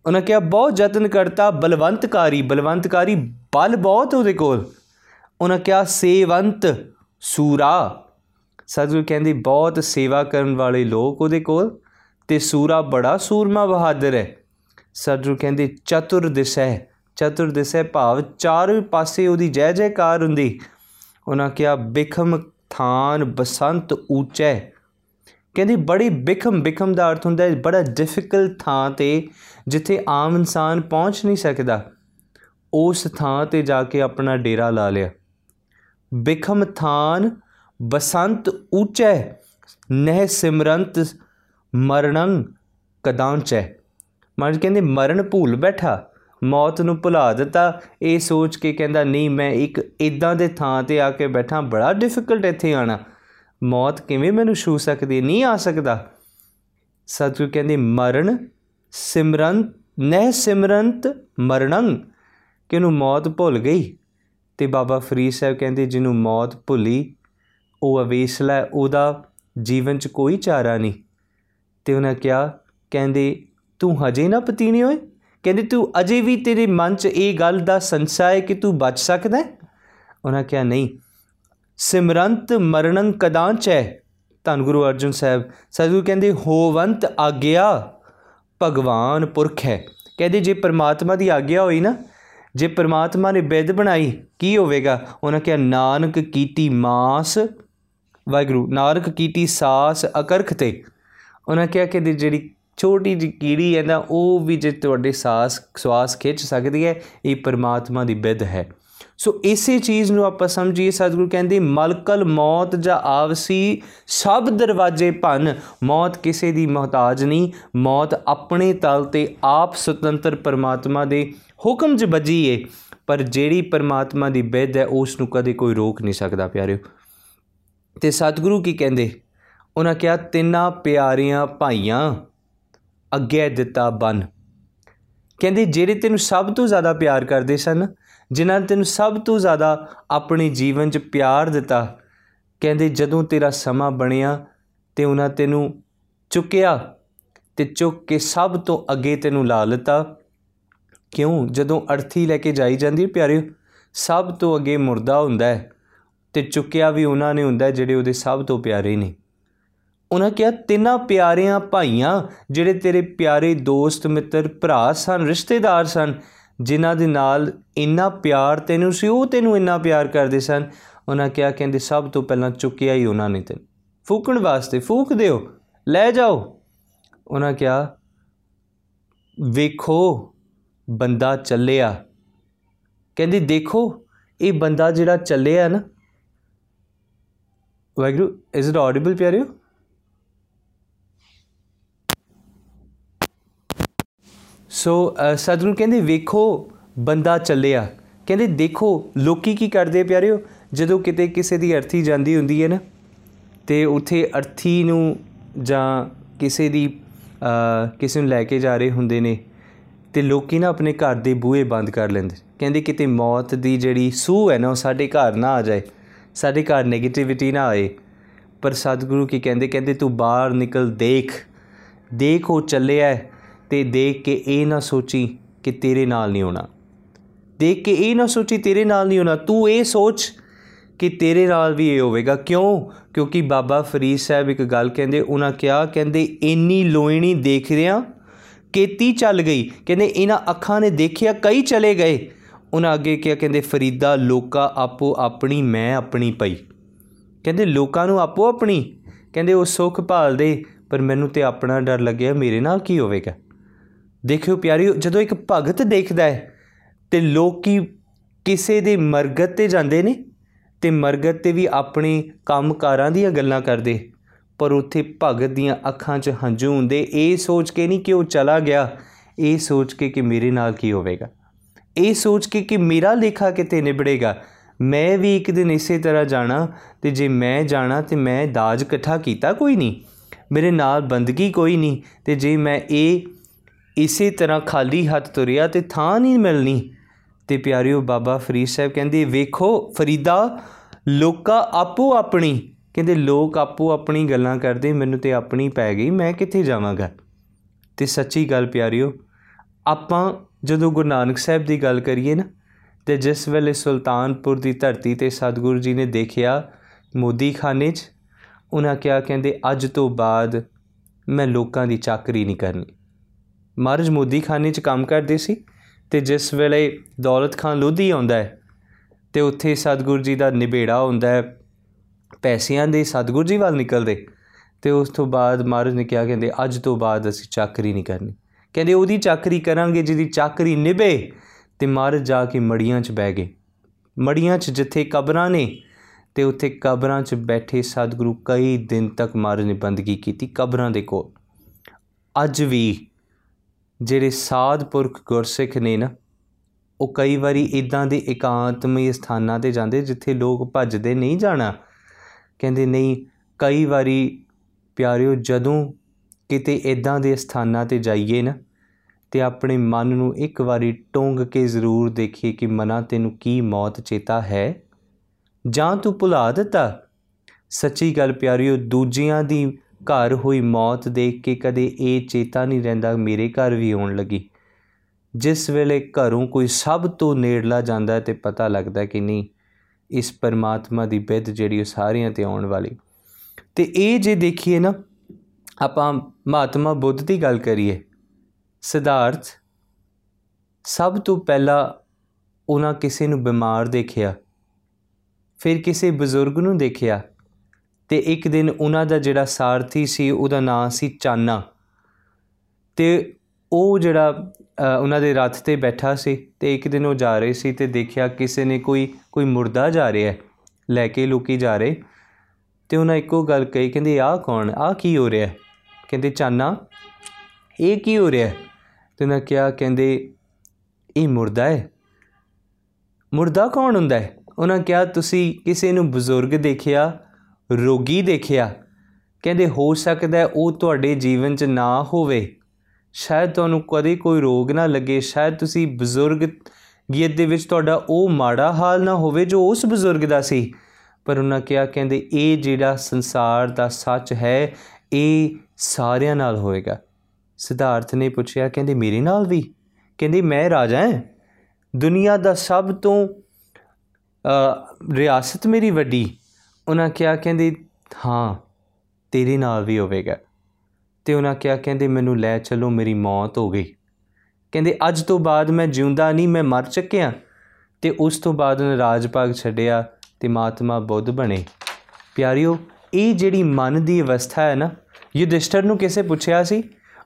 ਉਹਨਾਂ ਕਿਹਾ, ਬਹੁਤ ਯਤਨ ਕਰਤਾ, ਬਲਵੰਤਕਾਰੀ ਬਲਵੰਤਕਾਰੀ ਬਲ ਬਹੁਤ ਉਹਦੇ ਕੋਲ। ਉਹਨਾਂ ਕਿਹਾ, ਸੇਵੰਤ ਸੂਰਾ। ਸਤਿਗੁਰੂ ਕਹਿੰਦੇ, ਬਹੁਤ ਸੇਵਾ ਕਰਨ ਵਾਲੇ ਲੋਕ ਉਹਦੇ ਕੋਲ ਤੇ ਸੂਰਾ ਬੜਾ ਸੂਰਮਾ ਬਹਾਦਰ ਹੈ। ਸਤਿਗੁਰੂ ਕਹਿੰਦੇ ਚਤੁਰ ਦਿਸੈ ਚਤੁਰ ਦਿਸੈ ਭਾਵ ਚਾਰੋਂ ਪਾਸੇ ਉਹਦੀ ਜੈ ਜੈਕਾਰ ਹੁੰਦੀ। ਉਹਨਾਂ ਕਿਹਾ, ਬਿਖਮ ਥਾਨ ਬਸੰਤ ਉੱਚੈ ਕਹਿੰਦੀ ਬੜੀ ਬਿਖਮ ਬਿਖਮ ਦਾ ਅਰਥ ਹੁੰਦਾ ਹੈ, ਬੜਾ ਡਿਫਿਕਲਟ ਥਾਂ ਤੇ ਜਿੱਥੇ ਆਮ ਇਨਸਾਨ ਪਹੁੰਚ ਨਹੀਂ ਸਕਦਾ, ਉਸ ਥਾਂ ਤੇ ਜਾ ਕੇ ਆਪਣਾ ਡੇਰਾ ਲਾ ਲਿਆ। ਬਿਖਮ ਥਾਨ ਬਸੰਤ ਉੱਚੈ ਨਹਿ ਸਿਮਰੰਤ ਮਰਣੰ ਕਦਾਂਚੈ। ਮਨ ਕਹਿੰਦੇ ਮਰਨ ਭੁੱਲ ਬੈਠਾ, ਮੌਤ ਨੂੰ ਭੁਲਾ ਦਿੱਤਾ। ਇਹ ਸੋਚ ਕੇ ਕਹਿੰਦਾ, ਨਹੀਂ, ਮੈਂ ਇੱਕ ਇਦਾਂ ਦੇ ਥਾਂ ਤੇ ਆ ਕੇ ਬੈਠਾ, ਬੜਾ ਡਿਫਿਕਲਟ ਇੱਥੇ ਆਣਾ ਮੌਤ ਕਿਵੇਂ ਮੈਨੂੰ ਛੂ ਸਕਦੀ ਨਹੀਂ ਆ ਸਕਦਾ। ਸਤਿਗੁਰ ਕਹਿੰਦੇ, ਮਰਨ, ਸਿਮਰਨ ਨਹਿ ਸਿਮਰੰਤ ਮਰਣੰ ਕਿਨੂੰ ਮੌਤ ਭੁੱਲ ਗਈ। ਤੇ ਬਾਬਾ ਫਰੀਦ ਸਾਹਿਬ ਕਹਿੰਦੇ, ਜਿਹਨੂੰ ਮੌਤ ਭੁੱਲੀ, ਉਹ ਅਵੇਸਲਾ ਉਹਦਾ ਜੀਵਨ 'ਚ ਕੋਈ ਚਾਰਾ ਨਹੀਂ। ਤੇ ਉਹਨਾਂ ਕਿਹਾ, ਕਹਿੰਦੇ, ਤੂੰ ਹਜੇ ਨਾ ਪਤੀਣੀ ਹੋਏ? ਕਹਿੰਦੇ, ਤੂੰ ਅਜੇ ਵੀ ਤੇਰੇ ਮਨ 'ਚ ਇਹ ਗੱਲ ਦਾ ਸੰਸ਼ਾ ਹੈ ਕਿ ਤੂੰ ਬਚ ਸਕਦਾ ਹੈ? ਉਹਨਾਂ ਕਿਹਾ, ਨਹੀਂ ਸਿਮਰੰਤ ਮਰਣੰ ਕਦਾਂਚ ਹੈ ਧੰਨ ਗੁਰੂ ਅਰਜਨ ਸਾਹਿਬ। ਸਤਿਗੁਰੂ ਕਹਿੰਦੇ, ਹੋਵੰਤ ਆਗਿਆ ਭਗਵਾਨ ਪੁਰਖ ਹੈ। ਕਹਿੰਦੇ, ਜੇ ਪ੍ਰਮਾਤਮਾ ਦੀ ਆਗਿਆ ਹੋਈ ਨਾ, ਜੇ ਪ੍ਰਮਾਤਮਾ ਨੇ ਬਿੱਦ ਬਣਾਈ, ਕੀ ਹੋਵੇਗਾ? ਉਹਨਾਂ ਕਿਹਾ, ਨਾਨਕ ਕੀਟੀ ਮਾਸ, ਵਾਹਿਗੁਰੂ, ਨਾਨਕ ਕੀਟੀ ਸਾਸ ਅਕਰਖ ਤੇ। ਉਹਨਾਂ ਕਿਹਾ ਕਿ ਜਿਹੜੀ ਛੋਟੀ ਜਿਹੀ ਕੀੜੀ ਹੈ ਨਾ, ਉਹ ਵੀ ਜੇ ਤੁਹਾਡੇ ਸਾਸ, ਸਵਾਸ ਖਿੱਚ ਸਕਦੀ ਹੈ, ਇਹ ਪਰਮਾਤਮਾ ਦੀ ਬਿੱਦ ਹੈ। ਸੋ ਇਸੇ ਚੀਜ਼ ਨੂੰ ਆਪਾਂ ਸਮਝੀਏ, ਸਤਿਗੁਰੂ ਕਹਿੰਦੇ, ਮਲਕਲ ਮੌਤ ਜਾਂ ਆਵਸੀ, ਸਭ ਦਰਵਾਜ਼ੇ ਭੰਨ। ਮੌਤ ਕਿਸੇ ਦੀ ਮੁਹਤਾਜ ਨਹੀਂ, ਮੌਤ ਆਪਣੇ ਤਲ ਤੇ ਆਪ ਸੁਤੰਤਰ ਪਰਮਾਤਮਾ ਦੇ ਹੁਕਮ 'ਚ ਵੱਜੀ ਏ। ਪਰ ਜਿਹੜੀ ਪਰਮਾਤਮਾ ਦੀ ਬਿੱਦ ਹੈ, ਉਸ ਨੂੰ ਕਦੇ ਕੋਈ ਰੋਕ ਨਹੀਂ ਸਕਦਾ, ਪਿਆਰਿਓ। ਤੇ ਸਤਿਗੁਰੂ ਕੀ ਕਹਿੰਦੇ? ਉਹਨਾਂ ਕਿਹਾ, ਤਿੰਨਾਂ ਪਿਆਰੀਆਂ ਭਾਈਆਂ ਅੱਗੇ ਦਿੱਤਾ ਬਨ। ਕਹਿੰਦੇ, ਜਿਹੜੇ ਤੈਨੂੰ ਸਭ ਤੋਂ ਜ਼ਿਆਦਾ ਪਿਆਰ ਕਰਦੇ ਸਨ ਜਿਨ੍ਹਾਂ ਨੇ ਤੈਨੂੰ ਸਭ ਤੋਂ ਜ਼ਿਆਦਾ ਆਪਣੇ ਜੀਵਨ 'ਚ ਪਿਆਰ ਦਿੱਤਾ, ਕਹਿੰਦੇ ਜਦੋਂ ਤੇਰਾ ਸਮਾਂ ਬਣਿਆ ਤੇ ਉਹਨਾਂ ਤੈਨੂੰ ਚੁੱਕਿਆ ਤੇ ਚੁੱਕ ਕੇ ਸਭ ਤੋਂ ਅੱਗੇ ਤੈਨੂੰ ਲਾ ਲਿੱਤਾ। ਕਿਉਂ? ਜਦੋਂ ਅਰਥੀ ਲੈ ਕੇ ਜਾਈ ਜਾਂਦੀ ਪਿਆਰਿਓ, ਸਭ ਤੋਂ ਅੱਗੇ ਮੁਰਦਾ ਹੁੰਦਾ ਹੈ ਤੇ ਚੁੱਕਿਆ ਵੀ ਉਹਨਾਂ ਨੇ ਹੁੰਦਾ ਜਿਹੜੇ ਉਹਦੇ ਸਭ ਤੋਂ ਪਿਆਰੇ ਨੇ। ਉਹਨਾਂ ਕਿਹਾ, ਤਿੰਨਾਂ ਪਿਆਰਿਆਂ ਭਾਈਆਂ ਜਿਹੜੇ ਤੇਰੇ ਪਿਆਰੇ ਦੋਸਤ, ਮਿੱਤਰ, ਭਰਾ ਸਨ, ਰਿਸ਼ਤੇਦਾਰ ਸਨ ਜਿਨ੍ਹਾਂ ਦੇ ਨਾਲ ਇੰਨਾ ਪਿਆਰ ਤੈਨੂੰ ਸੀ, ਉਹ ਤੈਨੂੰ ਇੰਨਾ ਪਿਆਰ ਕਰਦੇ ਸਨ। ਉਹਨਾਂ ਕਿਹਾ, ਕਹਿੰਦੇ, ਸਭ ਤੋਂ ਪਹਿਲਾਂ ਚੁੱਕਿਆ ਹੀ ਉਹਨਾਂ ਨੇ ਤੈਨੂੰ। ਫੂਕਣ ਵਾਸਤੇ ਫੂਕ ਦਿਓ, ਲੈ ਜਾਓ। ਉਹਨਾਂ ਕਿਹਾ, ਵੇਖੋ, ਬੰਦਾ ਚੱਲਿਆ। ਕਹਿੰਦੇ, ਦੇਖੋ, ਇਹ ਬੰਦਾ ਜਿਹੜਾ ਚੱਲਿਆ ਨਾ, ਵਾਹਿਗੁਰੂ ਇਜ਼ ਇਟ ਆਡੀਬਲ ਪਿਆਰਿਓ? ਸੋ ਸਤਿਗੁਰੂ ਕਹਿੰਦੇ, ਵੇਖੋ ਬੰਦਾ ਚੱਲਿਆ। ਕਹਿੰਦੇ, ਦੇਖੋ, ਲੋਕੀ ਕੀ ਕਰਦੇ ਪਿਆਰਿਓ? ਜਦੋਂ ਕਿਤੇ ਕਿਸੇ ਦੀ ਅਰਥੀ ਜਾਂਦੀ ਹੁੰਦੀ ਹੈ ਨਾ, ਤੇ ਉੱਥੇ ਅਰਥੀ ਨੂੰ ਜਾਂ ਕਿਸੇ ਦੀ ਕਿਸੇ ਨੂੰ ਲੈ ਕੇ ਜਾ ਰਹੇ ਹੁੰਦੇ ਨੇ, ਤੇ ਲੋਕੀ ਨਾ ਆਪਣੇ ਘਰ ਦੇ ਬੂਹੇ ਬੰਦ ਕਰ ਲੈਂਦੇ। ਕਹਿੰਦੇ, ਕਿਤੇ ਮੌਤ ਦੀ ਜਿਹੜੀ ਸੂਹ ਹੈ ਨਾ, ਉਹ ਸਾਡੇ ਘਰ ਨਾ ਆ ਜਾਏ, ਸਾਡੇ ਘਰ 네ਗੇਟਿਵਿਟੀ ਨਾ ਆਏ। ਪਰ ਸਤਿਗੁਰੂ ਕੀ ਕਹਿੰਦੇ? ਕਹਿੰਦੇ, ਤੂੰ ਬਾਹਰ ਨਿਕਲ, ਦੇਖ। ਦੇਖ, ਉਹ ਚੱਲਿਆ ਤੇ ਦੇਖ ਕੇ ਇਹ ਨਾ ਸੋਚੀ ਕਿ ਤੇਰੇ ਨਾਲ ਨਹੀਂ ਹੋਣਾ। ਦੇਖ ਕੇ ਇਹ ਨਾ ਸੋਚੀ ਤੇਰੇ ਨਾਲ ਨਹੀਂ ਹੋਣਾ। ਤੂੰ ਇਹ ਸੋਚ ਕਿ ਤੇਰੇ ਨਾਲ ਵੀ ਇਹ ਹੋਵੇਗਾ। ਕਿਉਂ? ਕਿਉਂਕਿ ਬਾਬਾ ਫਰੀਦ ਸਾਹਿਬ ਇੱਕ ਗੱਲ ਕਹਿੰਦੇ, ਉਹਨਾਂ ਕਿਹਾ, ਕਹਿੰਦੇ, ਇੰਨੀ ਲੋਇਣੀ ਦੇਖ ਰਿਆਂ ਕੇਤੀ ਚੱਲ ਗਈ। ਕਹਿੰਦੇ, ਇਹਨਾਂ ਅੱਖਾਂ ਨੇ ਦੇਖਿਆ, ਕਈ ਚਲੇ ਗਏ। ਉਹਨਾਂ ਅੱਗੇ ਕਿਹਾ, ਕਹਿੰਦੇ, ਫਰੀਦਾ, ਲੋਕਾ ਆਪੋ ਆਪਣੀ, ਮੈਂ ਆਪਣੀ ਪਈ। ਕਹਿੰਦੇ, ਲੋਕਾਂ ਨੂੰ ਆਪੋ ਆਪਣੀ? ਕਹਿੰਦੇ, ਉਹ ਸੁੱਖ ਭਾਲਦੇ, ਪਰ ਮੈਨੂੰ ਤੇ ਆਪਣਾ ਡਰ ਲੱਗਿਆ, ਮੇਰੇ ਨਾਲ ਕੀ ਹੋਵੇਗਾ? ਦੇਖਿਓ ਪਿਆਰਿਓ, ਜਦੋਂ ਇੱਕ ਭਗਤ ਦੇਖਦਾ ਹੈ ਤੇ ਲੋਕੀ ਕਿਸੇ ਦੇ ਮਰਗਤ ਤੇ ਜਾਂਦੇ ਨੇ ਤੇ ਮਰਗਤ ਤੇ ਵੀ ਆਪਣੇ ਕੰਮਕਾਰਾਂ ਦੀਆਂ ਗੱਲਾਂ ਕਰਦੇ, ਪਰ ਉੱਥੇ ਭਗਤ ਦੀਆਂ ਅੱਖਾਂ 'ਚ ਹੰਝੂ ਹੁੰਦੇ। ਇਹ ਸੋਚ ਕੇ ਨਹੀਂ ਕਿ ਉਹ ਚਲਾ ਗਿਆ, ਇਹ ਸੋਚ ਕੇ ਕਿ ਮੇਰੇ ਨਾਲ ਕੀ ਹੋਵੇਗਾ। ਇਹ ਸੋਚ ਕੇ ਕਿ ਮੇਰਾ ਲੇਖਾ ਕਿਤੇ ਨਿਬੜੇਗਾ। ਮੈਂ ਵੀ ਇੱਕ ਦਿਨ ਇਸੇ ਤਰ੍ਹਾਂ ਜਾਣਾ ਤੇ ਜੇ ਮੈਂ ਜਾਣਾ ਤੇ ਮੈਂ ਦਾਜ ਇਕੱਠਾ ਕੀਤਾ ਕੋਈ ਨਹੀਂ, ਮੇਰੇ ਨਾਲ ਬੰਦਗੀ ਕੋਈ ਨਹੀਂ ਤੇ ਜੇ ਮੈਂ ਇਹ ਇਸੇ ਤਰ੍ਹਾਂ ਖਾਲੀ ਹੱਥ ਤੁਰਿਆ ਤੇ ਥਾਂ ਨਹੀਂ ਮਿਲਣੀ। ਤੇ ਪਿਆਰਿਓ, ਬਾਬਾ ਫਰੀਦ ਸਾਹਿਬ ਕਹਿੰਦੇ, ਵੇਖੋ, ਫਰੀਦਾ, ਲੋਕਾਂ ਆਪੋ ਆਪਣੀ। ਕਹਿੰਦੇ, ਲੋਕ ਆਪੋ ਆਪਣੀ ਗੱਲਾਂ ਕਰਦੇ, ਮੈਨੂੰ ਤੇ ਆਪਣੀ ਪੈ ਗਈ, ਮੈਂ ਕਿੱਥੇ ਜਾਵਾਂਗਾ? ਤੇ ਸੱਚੀ ਗੱਲ ਪਿਆਰਿਓ, ਆਪਾਂ ਜਦੋਂ ਗੁਰੂ ਨਾਨਕ ਸਾਹਿਬ ਦੀ ਗੱਲ ਕਰੀਏ ਨਾ, ਤੇ ਜਿਸ ਵੇਲੇ ਸੁਲਤਾਨਪੁਰ ਦੀ ਧਰਤੀ ਤੇ ਸਤਿਗੁਰੂ ਜੀ ਨੇ ਦੇਖਿਆ ਮੋਦੀ ਖਾਨੇ 'ਚ, ਉਹਨਾਂ ਕਿਹਾ, ਕਹਿੰਦੇ, ਅੱਜ ਤੋਂ ਬਾਅਦ ਮੈਂ ਲੋਕਾਂ ਦੀ ਚਾਕਰੀ ਨਹੀਂ ਕਰਨੀ। ਮਹਾਰਾਜ ਮੋਦੀ ਖਾਨੇ 'ਚ ਕੰਮ ਕਰਦੇ ਸੀ ਤੇ ਜਿਸ ਵੇਲੇ ਦੌਲਤ ਖਾਨ ਲੋਧੀ ਆਉਂਦਾ ਹੈ ਤੇ ਉੱਥੇ ਸਤਿਗੁਰੂ ਜੀ ਦਾ ਨਿਬੇੜਾ ਹੁੰਦਾ ਹੈ, ਪੈਸਿਆਂ ਦੇ ਸਤਿਗੁਰੂ ਜੀ ਵੱਲ ਨਿਕਲਦੇ ਤੇ ਉਸ ਤੋਂ ਬਾਅਦ ਮਹਾਰਾਜ ਨੇ ਕਿਹਾ, ਕਹਿੰਦੇ, ਅੱਜ ਤੋਂ ਬਾਅਦ ਅਸੀਂ ਚਾਕਰੀ ਨਹੀਂ ਕਰਨੀ। ਕਹਿੰਦੇ, ਉਹਦੀ ਚਾਕਰੀ ਕਰਾਂਗੇ, ਜਿਹਦੀ ਚਾਕਰੀ ਨਿਭੇ ਤੇ ਮਹਾਰਾਜ ਜਾ ਕੇ ਮੜੀਆਂ 'ਚ ਬਹਿ ਗਏ। ਮੜੀਆਂ 'ਚ ਜਿੱਥੇ ਕਬਰਾਂ ਨੇ ਤੇ ਉੱਥੇ ਕਬਰਾਂ 'ਚ ਬੈਠੇ ਸਤਿਗੁਰੂ ਕਈ ਦਿਨ ਤੱਕ ਮਹਾਰਾਜ ਨੇ ਬੰਦਗੀ ਕੀਤੀ ਕਬਰਾਂ ਦੇ ਕੋਲ। ਅੱਜ ਵੀ ਜਿਹੜੇ ਸਾਧ ਪੁਰਖ ਗੁਰਸਿੱਖ ਨੇ ਨਾ, ਉਹ ਕਈ ਵਾਰੀ ਇਦਾਂ ਦੇ ਇਕਾਂਤਮਈ ਸਥਾਨਾਂ ਤੇ ਜਾਂਦੇ ਜਿੱਥੇ ਲੋਕ ਭੱਜਦੇ ਨਹੀਂ ਜਾਣਾ। ਕਹਿੰਦੇ, ਨਹੀਂ, ਕਈ ਵਾਰੀ ਪਿਆਰਿਓ, ਜਦੋਂ ਕਿਤੇ ਇਦਾਂ ਦੇ ਸਥਾਨਾਂ ਤੇ ਜਾਈਏ ਨਾ, ਤੇ ਆਪਣੇ ਮਨ ਨੂੰ ਇੱਕ ਵਾਰੀ ਟੋਂਗ ਕੇ ਜ਼ਰੂਰ ਦੇਖੀਏ ਕਿ ਮਨਾ ਤੈਨੂੰ ਕੀ ਮੌਤ ਚੇਤਾ ਹੈ, ਜਾਂ ਤੂੰ ਭੁਲਾ ਦਿੱਤਾ। ਸੱਚੀ ਗੱਲ ਪਿਆਰਿਓ, ਦੂਜਿਆਂ ਦੀ ਘਰ ਹੋਈ ਮੌਤ ਦੇਖ ਕੇ ਕਦੇ ਇਹ ਚੇਤਾ ਨਹੀਂ ਰਹਿੰਦਾ, ਮੇਰੇ ਘਰ ਵੀ ਆਉਣ ਲੱਗੀ। ਜਿਸ ਵੇਲੇ ਘਰੋਂ ਕੋਈ ਸਭ ਤੋਂ ਨੇੜਲਾ ਜਾਂਦਾ ਤੇ ਪਤਾ ਲੱਗਦਾ ਕਿ ਨਹੀਂ, ਇਸ ਪਰਮਾਤਮਾ ਦੀ ਬਿੱਦ ਜਿਹੜੀ ਉਹ ਸਾਰਿਆਂ ਤੇ ਆਉਣ ਵਾਲੀ। ਤੇ ਇਹ ਜੇ ਦੇਖੀਏ ਨਾ, ਆਪਾਂ ਮਹਾਤਮਾ ਬੁੱਧ ਦੀ ਗੱਲ ਕਰੀਏ, ਸਿਧਾਰਥ ਸਭ ਤੋਂ ਪਹਿਲਾਂ ਉਹਨਾਂ ਕਿਸੇ ਨੂੰ ਬਿਮਾਰ ਦੇਖਿਆ, ਫਿਰ ਕਿਸੇ ਬਜ਼ੁਰਗ ਨੂੰ ਦੇਖਿਆ ਤੇ ਇੱਕ ਦਿਨ ਉਹਨਾਂ ਦਾ ਜਿਹੜਾ ਸਾਰਥੀ ਸੀ, ਉਹਦਾ ਨਾਂ ਸੀ ਚਾਨਾ ਤੇ ਉਹ ਜਿਹੜਾ ਉਹਨਾਂ ਦੇ ਰੱਥ ਤੇ ਬੈਠਾ ਸੀ ਤੇ ਇੱਕ ਦਿਨ ਉਹ ਜਾ ਰਹੇ ਸੀ ਤੇ ਦੇਖਿਆ ਕਿਸੇ ਨੇ ਕੋਈ ਕੋਈ ਮੁਰਦਾ ਜਾ ਰਿਹਾ, ਲੈ ਕੇ ਲੋਕੀ ਜਾ ਰਹੇ। ਤੇ ਉਹਨਾਂ ਇੱਕੋ ਗੱਲ ਕਹੀ, ਕਹਿੰਦੇ, ਆਹ ਕੌਣ? ਆਹ ਕੀ ਹੋ ਰਿਹਾ? ਕਹਿੰਦੇ ਚਾਨਾ ਇਹ ਕੀ ਹੋ ਰਿਹਾ? ਤੇ ਉਹਨਾਂ ਕਿਹਾ, ਕਹਿੰਦੇ, ਇਹ ਮੁਰਦਾ ਹੈ। ਮੁਰਦਾ ਕੌਣ ਹੁੰਦਾ ਹੈ? ਉਹਨਾਂ ਕਿਹਾ, ਤੁਸੀਂ ਕਿਸੇ ਨੂੰ ਬਜ਼ੁਰਗ ਦੇਖਿਆ ਰੋਗੀ ਦੇਖਿਆ। ਕਹਿੰਦੇ, ਹੋ ਸਕਦਾ ਉਹ ਤੁਹਾਡੇ ਜੀਵਨ 'ਚ ਨਾ ਹੋਵੇ। ਸ਼ਾਇਦ ਤੁਹਾਨੂੰ ਕਦੇ ਕੋਈ ਰੋਗ ਨਾ ਲੱਗੇ। ਸ਼ਾਇਦ ਤੁਸੀਂ ਬਜ਼ੁਰਗ ਗੀਤ ਦੇ ਵਿੱਚ ਤੁਹਾਡਾ ਉਹ ਮਾੜਾ ਹਾਲ ਨਾ ਹੋਵੇ ਜੋ ਉਸ ਬਜ਼ੁਰਗ ਦਾ ਸੀ। ਪਰ ਉਹਨਾਂ ਕਿਹਾ, ਕਹਿੰਦੇ, ਇਹ ਜਿਹੜਾ ਸੰਸਾਰ ਦਾ ਸੱਚ ਹੈ, ਇਹ ਸਾਰਿਆਂ ਨਾਲ ਹੋਏਗਾ। ਸਿਧਾਰਥ ਨੇ ਪੁੱਛਿਆ, ਕਹਿੰਦੇ, ਮੇਰੇ ਨਾਲ ਵੀ? ਕਹਿੰਦੇ, ਮੈਂ ਰਾਜਾ ਹਾਂ। ਦੁਨੀਆ ਦਾ ਸਭ ਤੋਂ ਰਿਆਸਤ ਮੇਰੀ ਵੱਡੀ। ਉਹਨਾਂ ਕਿਹਾ ਕਹਿੰਦੇ, ਹਾਂ, ਤੇਰੇ ਨਾਲ ਵੀ ਹੋਵੇਗਾ। ਤੇ ਉਹਨਾਂ ਕਿਹਾ ਕਹਿੰਦੇ, ਮੈਨੂੰ ਲੈ ਚਲੋ, ਮੇਰੀ ਮੌਤ ਹੋ ਗਈ। ਕਹਿੰਦੇ, ਅੱਜ ਤੋਂ ਬਾਅਦ ਮੈਂ ਜਿਉਂਦਾ ਨਹੀਂ, ਮੈਂ ਮਰ ਚੁੱਕਿਆ। ਤੇ ਉਸ ਤੋਂ ਬਾਅਦ ਉਹਨੇ ਰਾਜ ਭਾਗ ਛੱਡਿਆ ਤੇ ਮਾਤਮਾ ਬੁੱਧ ਬਣੇ। ਪਿਆਰਿਓ, ਇਹ ਜਿਹੜੀ ਮਨ ਦੀ ਅਵਸਥਾ ਹੈ ਨਾ, ਯੁਧਿਸ਼ਟਰ ਨੂੰ ਕਿਸੇ ਪੁੱਛਿਆ ਸੀ?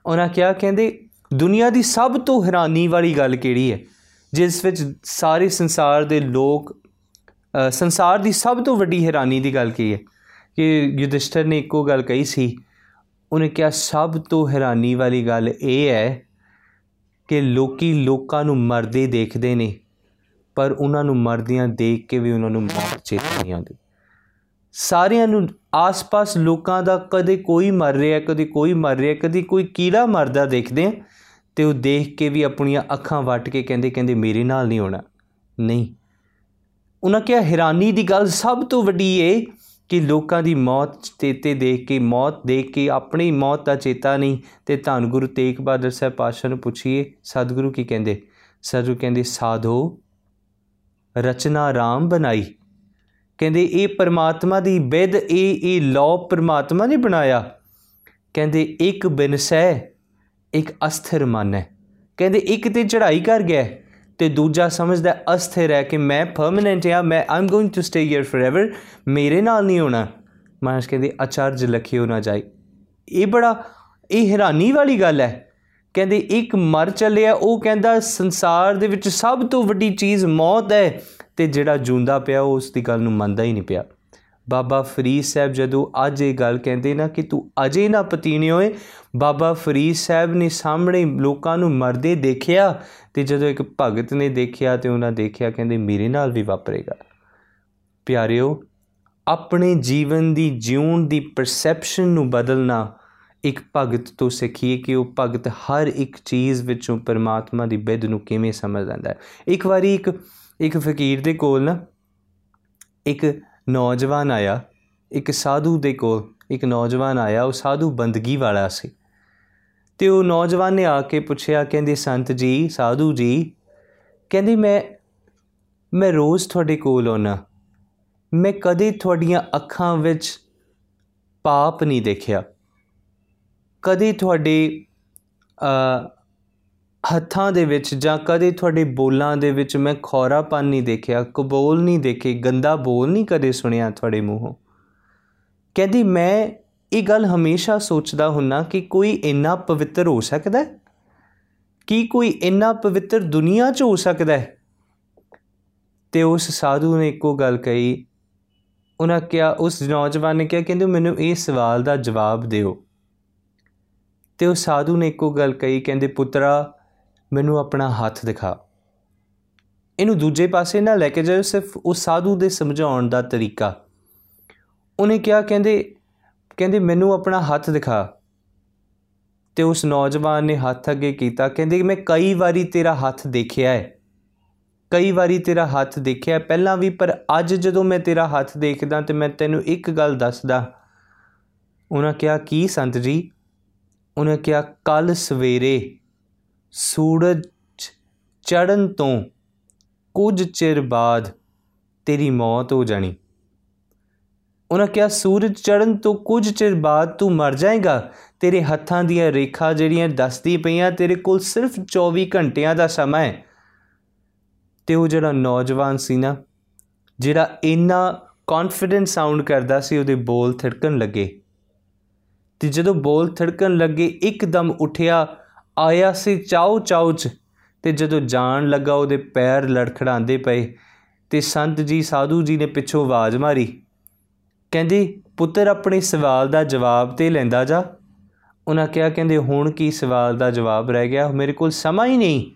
ਉਹਨਾਂ ਕਿਹਾ ਕਹਿੰਦੇ, ਦੁਨੀਆ ਦੀ ਸਭ ਤੋਂ ਹੈਰਾਨੀ ਵਾਲੀ ਗੱਲ ਕਿਹੜੀ ਹੈ? ਜਿਸ ਵਿੱਚ ਸਾਰੇ ਸੰਸਾਰ ਦੇ ਲੋਕ ਸੰਸਾਰ ਦੀ ਸਭ ਤੋਂ ਵੱਡੀ ਹੈਰਾਨੀ ਦੀ ਗੱਲ ਕੀ ਹੈ? ਕਿ ਯੁਧਿਸ਼ਟਰ ਨੇ ਇੱਕੋ ਗੱਲ ਕਹੀ ਸੀ, ਉਹਨੇ ਕਿਹਾ, ਸਭ ਤੋਂ ਹੈਰਾਨੀ ਵਾਲੀ ਗੱਲ ਇਹ ਹੈ ਕਿ ਲੋਕੀ ਲੋਕਾਂ ਨੂੰ ਮਰਦੇ ਦੇਖਦੇ ਨੇ, ਪਰ ਉਹਨਾਂ ਨੂੰ ਮਰਦਿਆਂ ਦੇਖ ਕੇ ਵੀ ਉਹਨਾਂ ਨੂੰ ਮੌਤ ਚੇਤੇ ਨਹੀਂ ਆਉਂਦੀ। ਸਾਰਿਆਂ ਨੂੰ, ਆਸ-ਪਾਸ ਲੋਕਾਂ ਦਾ ਕਦੇ ਕੋਈ ਮਰ ਰਿਹਾ, ਕਦੇ ਕੋਈ ਮਰ ਰਿਹਾ, ਕਦੇ ਕੋਈ ਕੀੜਾ ਮਰਦਾ ਦੇਖਦੇ ਤੇ ਉਹ ਦੇਖ ਕੇ ਵੀ ਆਪਣੀਆਂ ਅੱਖਾਂ ਵੱਟ ਕੇ ਕਹਿੰਦੇ ਕਹਿੰਦੇ, ਮੇਰੇ ਨਾਲ ਨਹੀਂ ਹੋਣਾ। ਨਹੀਂ। ਉਹਨਾਂ ਕਿਹਾ, ਹੈਰਾਨੀ ਦੀ ਗੱਲ ਸਭ ਤੋਂ ਵੱਡੀ ਏ ਕਿ ਲੋਕਾਂ ਦੀ ਮੌਤ ਚੇਤੇ ਦੇਖ ਕੇ, ਮੌਤ ਦੇਖ ਕੇ ਆਪਣੀ ਮੌਤ ਦਾ ਚੇਤਾ ਨਹੀਂ, ਤੇ ਧੰਨ ਗੁਰੂ ਤੇਗ ਬਹਾਦਰ ਸਾਹਿਬ ਪਾਸ਼ਾ ਨੂੰ ਪੁੱਛੀਏ, ਸਤਿਗੁਰੂ ਕੀ ਕਹਿੰਦੇ? ਸਤਿਗੁਰੂ ਕਹਿੰਦੇ, ਸਾਧੋ, ਰਚਨਾ ਰਾਮ ਬਣਾਈ। ਕਹਿੰਦੇ, ਇਹ ਪਰਮਾਤਮਾ ਦੀ ਬਿਦ ਇਹ ਇਹ ਲਾਅ ਪਰਮਾਤਮਾ ਨੇ ਬਣਾਇਆ। ਕਹਿੰਦੇ, ਇੱਕ ਬਿਨਸੈ ਇੱਕ ਅਸਥਿਰ ਮਨ ਹੈ। ਕਹਿੰਦੇ, ਇੱਕ ਤੇ ਚੜ੍ਹਾਈ ਕਰ ਗਿਆ ਤੇ ਦੂਜਾ ਸਮਝਦਾ ਅਸਥਿਰ ਹੈ ਕਿ ਮੈਂ ਪਰਮਨੈਂਟ ਹਾਂ, ਮੈਂ am going to stay here forever ਮੇਰੇ ਨਾਲ ਨਹੀਂ ਹੋਣਾ। ਮਾਨਸ ਕਹਿੰਦੇ ਅਚਰਜ ਲਖਿਓ ਨਾ ਜਾਈ। ਇਹ ਬੜਾ, ਇਹ ਹੈਰਾਨੀ ਵਾਲੀ ਗੱਲ ਹੈ। ਕਹਿੰਦੇ, ਇੱਕ ਮਰ ਚੱਲਿਆ, ਉਹ ਕਹਿੰਦਾ ਸੰਸਾਰ ਦੇ ਵਿੱਚ ਸਭ ਤੋਂ ਵੱਡੀ ਚੀਜ਼ ਮੌਤ ਹੈ, ਤੇ ਜਿਹੜਾ ਜੂੰਦਾ ਪਿਆ, ਉਹ ਉਸ ਦੀ ਗੱਲ ਨੂੰ ਮੰਨਦਾ ਹੀ ਨਹੀਂ ਪਿਆ। ਬਾਬਾ ਫਰੀਦ ਸਾਹਿਬ ਜਦੋਂ ਅੱਜ ਇਹ ਗੱਲ ਕਹਿੰਦੇ ਨਾ ਕਿ ਤੂੰ ਅਜੇ ਨਾ ਪਤੀਣੇ ਹੋਏ, ਬਾਬਾ ਫਰੀਦ ਸਾਹਿਬ ਨੇ ਸਾਹਮਣੇ ਲੋਕਾਂ ਨੂੰ ਮਰਦੇ ਦੇਖਿਆ ਤੇ ਜਦੋਂ ਇੱਕ ਭਗਤ ਨੇ ਦੇਖਿਆ ਤੇ ਉਹਨਾਂ ਦੇਖਿਆ, ਕਹਿੰਦੇ, ਮੇਰੇ ਨਾਲ ਵੀ ਵਾਪਰੇਗਾ। ਪਿਆਰਿਓ, ਆਪਣੇ ਜੀਵਨ ਦੀ ਜਿਉਣ ਦੀ ਪਰਸੈਪਸ਼ਨ ਨੂੰ ਬਦਲਣਾ ਇੱਕ ਭਗਤ ਤੋਂ ਸਿੱਖੀਏ ਕਿ ਉਹ ਭਗਤ ਹਰ ਇੱਕ ਚੀਜ਼ ਵਿੱਚੋਂ ਪਰਮਾਤਮਾ ਦੀ ਬਿੱਦ ਨੂੰ ਕਿਵੇਂ ਸਮਝ ਲੈਂਦਾ ਹੈ। ਇੱਕ ਵਾਰੀ ਇੱਕ ਇੱਕ ਫਕੀਰ ਦੇ ਕੋਲ ਨਾ ਇੱਕ ਨੌਜਵਾਨ ਆਇਆ, ਇੱਕ ਸਾਧੂ ਦੇ ਕੋਲ, ਇੱਕ ਨੌਜਵਾਨ ਆਇਆ, ਉਹ ਸਾਧੂ ਬੰਦਗੀ ਵਾਲਾ ਸੀ। ਤੇ ਉਹ ਨੌਜਵਾਨ ਨੇ ਆ ਕੇ ਪੁੱਛਿਆ, ਕਹਿੰਦੇ, ਸੰਤ ਜੀ, ਸਾਧੂ ਜੀ, ਕਹਿੰਦੇ, ਮੈਂ ਮੈਂ ਰੋਜ਼ ਤੁਹਾਡੇ ਕੋਲ ਆਉਣਾ ਮੈਂ ਕਦੇ ਤੁਹਾਡੀਆਂ ਅੱਖਾਂ ਵਿੱਚ ਪਾਪ ਨਹੀਂ ਦੇਖਿਆ। ਕਦੇ ਤੁਹਾਡੇ ਹੱਥਾਂ ਦੇ ਵਿੱਚ ਜਾਂ ਕਦੇ ਤੁਹਾਡੇ ਬੋਲਾਂ ਦੇ ਵਿੱਚ ਮੈਂ ਖੌਰਾਪਨ ਨਹੀਂ ਦੇਖਿਆ, ਕਬੂਲ ਨਹੀਂ ਦੇਖੇ, ਗੰਦਾ ਬੋਲ ਨਹੀਂ ਕਦੇ ਸੁਣਿਆ ਤੁਹਾਡੇ ਮੂੰਹੋਂ। ਕਹਿੰਦੀ, ਮੈਂ ਇਹ ਗੱਲ ਹਮੇਸ਼ਾ ਸੋਚਦਾ ਹੁੰਨਾ ਕਿ ਕੋਈ ਇੰਨਾ ਪਵਿੱਤਰ ਹੋ ਸਕਦਾ ਹੈ? ਕੀ ਕੋਈ ਇੰਨਾ ਪਵਿੱਤਰ ਦੁਨੀਆ 'ਚ ਹੋ ਸਕਦਾ ਹੈ? ਤੇ ਉਸ ਸਾਧੂ ਨੇ ਇੱਕੋ ਗੱਲ ਕਹੀ। ਉਹਨਾਂ ਕਿਹਾ, ਉਸ ਨੌਜਵਾਨ ਨੇ ਕਿਹਾ, ਕਹਿੰਦੇ ਮੈਨੂੰ ਇਹ ਸਵਾਲ ਦਾ ਜਵਾਬ ਦਿਓ। ਤੇ ਉਹ ਸਾਧੂ ਨੇ ਇੱਕੋ ਗੱਲ ਕਹੀ, ਕਹਿੰਦੇ, ਪੁੱਤਰਾ, ਮੈਨੂੰ ਆਪਣਾ ਹੱਥ ਦਿਖਾ। ਇਹਨੂੰ ਦੂਜੇ ਪਾਸੇ ਨਾ ਲੈ ਕੇ ਜਾਓ ਸਿਰਫ ਉਸ ਸਾਧੂ ਦੇ ਸਮਝਾਉਣ ਦਾ ਤਰੀਕਾ। ਉਹਨੇ ਕਿਹਾ, ਕਹਿੰਦੇ ਕਹਿੰਦੇ, ਮੈਨੂੰ ਆਪਣਾ ਹੱਥ ਦਿਖਾ। ਤੇ ਉਸ ਨੌਜਵਾਨ ਨੇ ਹੱਥ ਅੱਗੇ ਕੀਤਾ। ਕਹਿੰਦੇ, ਮੈਂ ਕਈ ਵਾਰੀ ਤੇਰਾ ਹੱਥ ਦੇਖਿਆ ਹੈ ਕਈ ਵਾਰੀ ਤੇਰਾ ਹੱਥ ਦੇਖਿਆ ਪਹਿਲਾਂ ਵੀ, ਪਰ ਅੱਜ ਜਦੋਂ ਮੈਂ ਤੇਰਾ ਹੱਥ ਦੇਖਦਾ ਤੇ ਮੈਂ ਤੈਨੂੰ ਇੱਕ ਗੱਲ ਦੱਸਦਾ। ਉਹਨਾਂ ਕਿਹਾ, ਕੀ ਸੰਤ ਜੀ? ਉਹਨਾਂ ਕਿਹਾ ਕੱਲ ਸਵੇਰੇ ਸੂਰਜ ਚੜਨ ਤੋਂ ਕੁਝ ਚਿਰ ਬਾਅਦ ਤੇਰੀ ਮੌਤ ਹੋ ਜਾਣੀ। ਉਹਨਾਂ ਕਿਹਾ, ਸੂਰਜ ਚੜਨ ਤੋਂ ਕੁਝ ਚਿਰ ਬਾਅਦ ਤੂੰ ਮਰ ਜਾਏਗਾ। ਤੇਰੇ ਹੱਥਾਂ ਦੀਆਂ ਰੇਖਾ ਜਿਹੜੀਆਂ ਦੱਸਦੀ ਪਈਆਂ, ਤੇਰੇ ਕੋਲ ਸਿਰਫ 24 ਘੰਟਿਆਂ ਦਾ ਸਮਾਂ ਹੈ। ਤੇ ਉਹ ਜਿਹੜਾ ਨੌਜਵਾਨ ਸੀ ਨਾ, ਜਿਹੜਾ ਇੰਨਾ ਕੌਨਫੀਡੈਂਟ ਸਾਊਂਡ ਕਰਦਾ ਸੀ, ਉਹਦੇ ਬੋਲ ਥੜਕਣ ਲੱਗੇ। ਤੇ ਜਦੋਂ ਬੋਲ ਥੜਕਣ ਲੱਗੇ, ਇੱਕਦਮ ਉਠਿਆ, ਆਇਆ ਸੀ ਚਾਉ ਚਾਉ ਚ। ਤੇ ਜਦੋਂ ਜਾਣ ਲੱਗਾ, ਉਹਦੇ ਪੈਰ ਲੜਖੜਾਉਂਦੇ ਪਏ, ਤੇ ਸੰਤ ਜੀ, ਸਾਧੂ ਜੀ ਨੇ ਪਿੱਛੋਂ ਆਵਾਜ਼ ਮਾਰੀ। ਕਹਿੰਦੀ, ਪੁੱਤਰ, ਆਪਣੇ ਸਵਾਲ ਦਾ ਜਵਾਬ ਤੇ ਲੈਂਦਾ ਜਾ। ਉਹਨਾਂ ਕਿਹਾ, ਕਹਿੰਦੇ, ਹੁਣ ਕੀ ਸਵਾਲ ਦਾ ਜਵਾਬ ਰਹਿ ਗਿਆ? ਮੇਰੇ ਕੋਲ ਸਮਾਂ ਹੀ ਨਹੀਂ।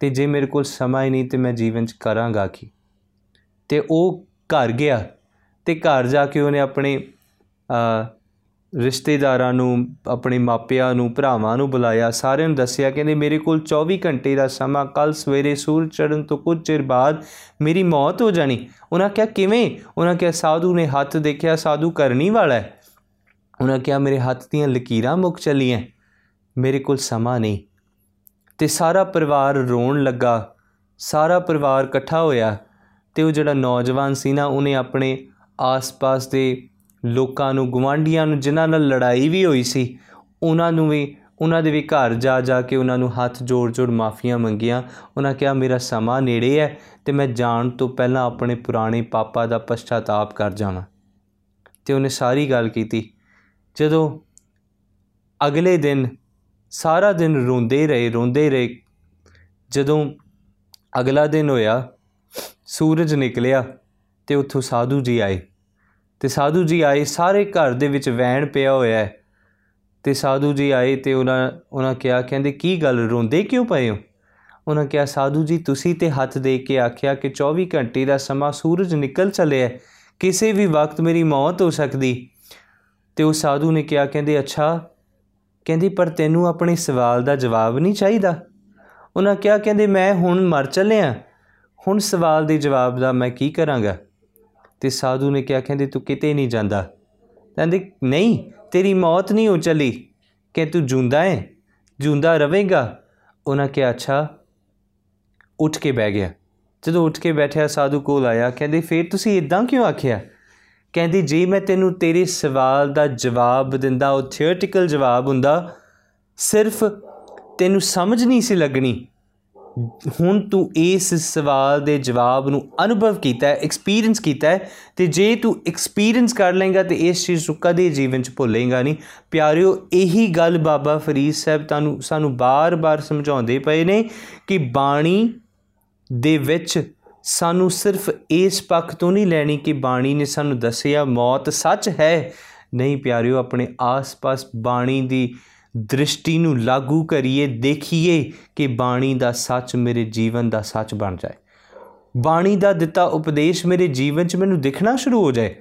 ਤੇ ਜੇ ਮੇਰੇ ਕੋਲ ਸਮਾਂ ਹੀ ਨਹੀਂ, ਤੇ ਮੈਂ ਜੀਵਨ 'ਚ ਕਰਾਂਗਾ ਕੀ? ਤੇ ਉਹ ਘਰ ਗਿਆ ਤੇ ਘਰ ਜਾ ਕੇ ਉਹਨੇ ਆਪਣੇ ਰਿਸ਼ਤੇਦਾਰਾਂ ਨੂੰ, ਆਪਣੇ ਮਾਪਿਆਂ ਨੂੰ, ਭਰਾਵਾਂ ਨੂੰ ਬੁਲਾਇਆ। ਸਾਰਿਆਂ ਨੂੰ ਦੱਸਿਆ, ਕਹਿੰਦੇ, ਮੇਰੇ ਕੋਲ 24 ਘੰਟੇ ਦਾ ਸਮਾਂ ਕੱਲ ਸਵੇਰੇ ਸੂਰਜ ਚੜ੍ਹਨ ਤੋਂ ਕੁਝ ਚਿਰ ਬਾਅਦ ਮੇਰੀ ਮੌਤ ਹੋ ਜਾਣੀ। ਉਹਨਾਂ ਕਿਹਾ, ਕਿਵੇਂ? ਉਹਨਾਂ ਕਿਹਾ, ਸਾਧੂ ਨੇ ਹੱਥ ਦੇਖਿਆ, ਸਾਧੂ ਕਰਨੀ ਵਾਲਾ ਹੈ। ਉਹਨਾਂ ਕਿਹਾ, ਮੇਰੇ ਹੱਥ ਦੀਆਂ ਲਕੀਰਾਂ ਮੁੱਕ ਚਲੀਆਂ, ਮੇਰੇ ਕੋਲ ਸਮਾਂ ਨਹੀਂ। ਤੇ ਸਾਰਾ ਪਰਿਵਾਰ ਰੋਣ ਲੱਗਾ। ਸਾਰਾ ਪਰਿਵਾਰ ਇਕੱਠਾ ਹੋਇਆ ਤੇ ਉਹ ਜਿਹੜਾ ਨੌਜਵਾਨ ਸੀ ਨਾ, ਉਹਨੇ ਆਪਣੇ ਆਸ-ਪਾਸ ਦੇ ਲੋਕਾਂ ਨੂੰ ਗਵਾਂਡੀਆਂ ਨੂੰ, ਜਿਨ੍ਹਾਂ ਨਾਲ ਲੜਾਈ ਵੀ ਹੋਈ ਸੀ, ਉਹਨਾਂ ਨੂੰ ਵੀ, ਉਹਨਾਂ ਦੇ ਵੀ ਘਰ ਜਾ ਜਾ ਕੇ ਉਹਨਾਂ ਨੂੰ ਹੱਥ ਜੋੜ-ਜੋੜ ਮਾਫੀਆਂ ਮੰਗੀਆਂ। ਉਹਨਾਂ ਕਿਹਾ, ਮੇਰਾ ਸਮਾਂ ਨੇੜੇ ਹੈ ਤੇ ਮੈਂ ਜਾਣ ਤੋਂ ਪਹਿਲਾਂ ਆਪਣੇ ਪੁਰਾਣੇ ਪਾਪਾ ਦਾ ਪਛਤਾਤਾਪ ਕਰ ਜਾਵਾਂ। ਤੇ ਉਹਨੇ ਸਾਰੀ ਗੱਲ ਕੀਤੀ। ਜਦੋਂ ਅਗਲੇ ਦਿਨ, ਸਾਰਾ ਦਿਨ ਰੋਂਦੇ ਰਹੇ ਰੋਂਦੇ ਰਹੇ, ਜਦੋਂ ਅਗਲਾ ਦਿਨ ਹੋਇਆ, ਸੂਰਜ ਨਿਕਲਿਆ ਤੇ ਉੱਥੋਂ ਸਾਧੂ ਜੀ ਆਏ। ਤੇ ਸਾਧੂ ਜੀ ਆਏ, ਸਾਰੇ ਘਰ ਦੇ ਵਿੱਚ ਵੈਣ ਪਿਆ ਹੋਇਆ ਹੈ। ਤੇ ਸਾਧੂ ਜੀ ਆਏ ਤੇ ਉਹਨਾਂ ਉਹਨਾਂ ਕਿਹਾ, ਕਹਿੰਦੇ, ਕੀ ਗੱਲ, ਰੋਂਦੇ ਕਿਉਂ ਪਏ ਹੋ? ਉਹਨਾਂ ਕਿਹਾ, ਸਾਧੂ ਜੀ, ਤੁਸੀਂ ਤੇ ਹੱਥ ਦੇ ਕੇ ਆਖਿਆ ਕਿ 24 ਘੰਟੇ ਦਾ ਸਮਾਂ ਸੂਰਜ ਨਿਕਲ ਚੱਲਿਆ ਕਿਸੇ ਵੀ ਵਕਤ ਮੇਰੀ ਮੌਤ ਹੋ ਸਕਦੀ। ਤੇ ਉਹ ਸਾਧੂ ਨੇ ਕਿਹਾ, ਕਹਿੰਦੇ, ਅੱਛਾ। ਕਹਿੰਦੀ, ਪਰ ਤੈਨੂੰ ਆਪਣੇ ਸਵਾਲ ਦਾ ਜਵਾਬ ਨਹੀਂ ਚਾਹੀਦਾ? ਉਹਨਾਂ ਕਿਹਾ, ਕਹਿੰਦੇ, ਮੈਂ ਹੁਣ ਮਰ ਚੱਲਿਆ। ਹੁਣ ਸਵਾਲ ਦੇ ਜਵਾਬ ਦਾ ਮੈਂ ਕੀ ਕਰਾਂਗਾ? ਤੇ ਸਾਧੂ ਨੇ ਕਿਹਾ, ਕਹਿੰਦੇ, ਤੂੰ ਕਿਤੇ ਨਹੀਂ ਜਾਂਦਾ। ਕਹਿੰਦੇ, ਨਹੀਂ, ਤੇਰੀ ਮੌਤ ਨਹੀਂ ਹੋ ਚਲੀ। ਕਿ ਤੂੰ ਜੁੰਦਾ ਹੈ ਜੁੰਦਾ ਰਵੇਂਗਾ ਉਹਨਾਂ ਕਿਹਾ, ਅੱਛਾ। ਉੱਠ ਕੇ ਬਹਿ ਗਿਆ। ਜਦੋਂ ਉੱਠ ਕੇ ਬੈਠਿਆ, ਸਾਧੂ ਕੋਲ ਆਇਆ, ਕਹਿੰਦੇ, ਫੇਰ ਤੁਸੀਂ ਇਦਾਂ ਕਿਉਂ ਆਖਿਆ? ਕਹਿੰਦੀ, ਜੇ ਮੈਂ ਤੈਨੂੰ ਤੇਰੇ ਸਵਾਲ ਦਾ ਜਵਾਬ ਦਿੰਦਾ, ਉਹ ਥਿਓਰੀਟੀਕਲ ਜਵਾਬ ਹੁੰਦਾ, ਸਿਰਫ ਤੈਨੂੰ ਸਮਝ ਨਹੀਂ ਸੀ ਲੱਗਣੀ ਹੁਣ ਤੂੰ ਇਸ ਸਵਾਲ ਦੇ ਜਵਾਬ ਨੂੰ ਅਨੁਭਵ ਕੀਤਾ ਹੈ ਐਕਸਪੀਰੀਅੰਸ ਕੀਤਾ ਹੈ ਤੇ ਜੇ ਤੂੰ ਐਕਸਪੀਰੀਅੰਸ ਕਰ ਲੇਗਾ ਤੇ ਇਸ ਚੀਜ਼ ਨੂੰ ਕਦੇ ਜੀਵਨ 'ਚ ਭੁੱਲੇਗਾ ਨਹੀਂ। ਪਿਆਰਿਓ, ਇਹੀ ਗੱਲ ਬਾਬਾ ਫਰੀਦ ਸਾਹਿਬ ਤੁਹਾਨੂੰ, ਸਾਨੂੰ ਬਾਰ-ਬਾਰ ਸਮਝਾਉਂਦੇ ਪਏ ਨੇ ਕਿ ਬਾਣੀ ਦੇ ਵਿੱਚ ਸਾਨੂੰ ਸਿਰਫ ਇਸ ਪੱਖ ਤੋਂ ਨਹੀਂ ਲੈਣੀ ਕਿ ਬਾਣੀ ਨੇ ਸਾਨੂੰ ਦੱਸਿਆ ਮੌਤ ਸੱਚ ਹੈ। ਨਹੀਂ ਪਿਆਰਿਓ, ਆਪਣੇ ਆਸ-ਪਾਸ ਬਾਣੀ ਦੀ ਦ੍ਰਿਸ਼ਟੀ ਨੂੰ ਲਾਗੂ ਕਰੀਏ, ਦੇਖੀਏ ਕਿ ਬਾਣੀ ਦਾ ਸੱਚ ਮੇਰੇ ਜੀਵਨ ਦਾ ਸੱਚ ਬਣ ਜਾਏ। ਬਾਣੀ ਦਾ ਦਿੱਤਾ ਉਪਦੇਸ਼ ਮੇਰੇ ਜੀਵਨ 'ਚ ਮੈਨੂੰ ਦਿਖਣਾ ਸ਼ੁਰੂ ਹੋ ਜਾਏ।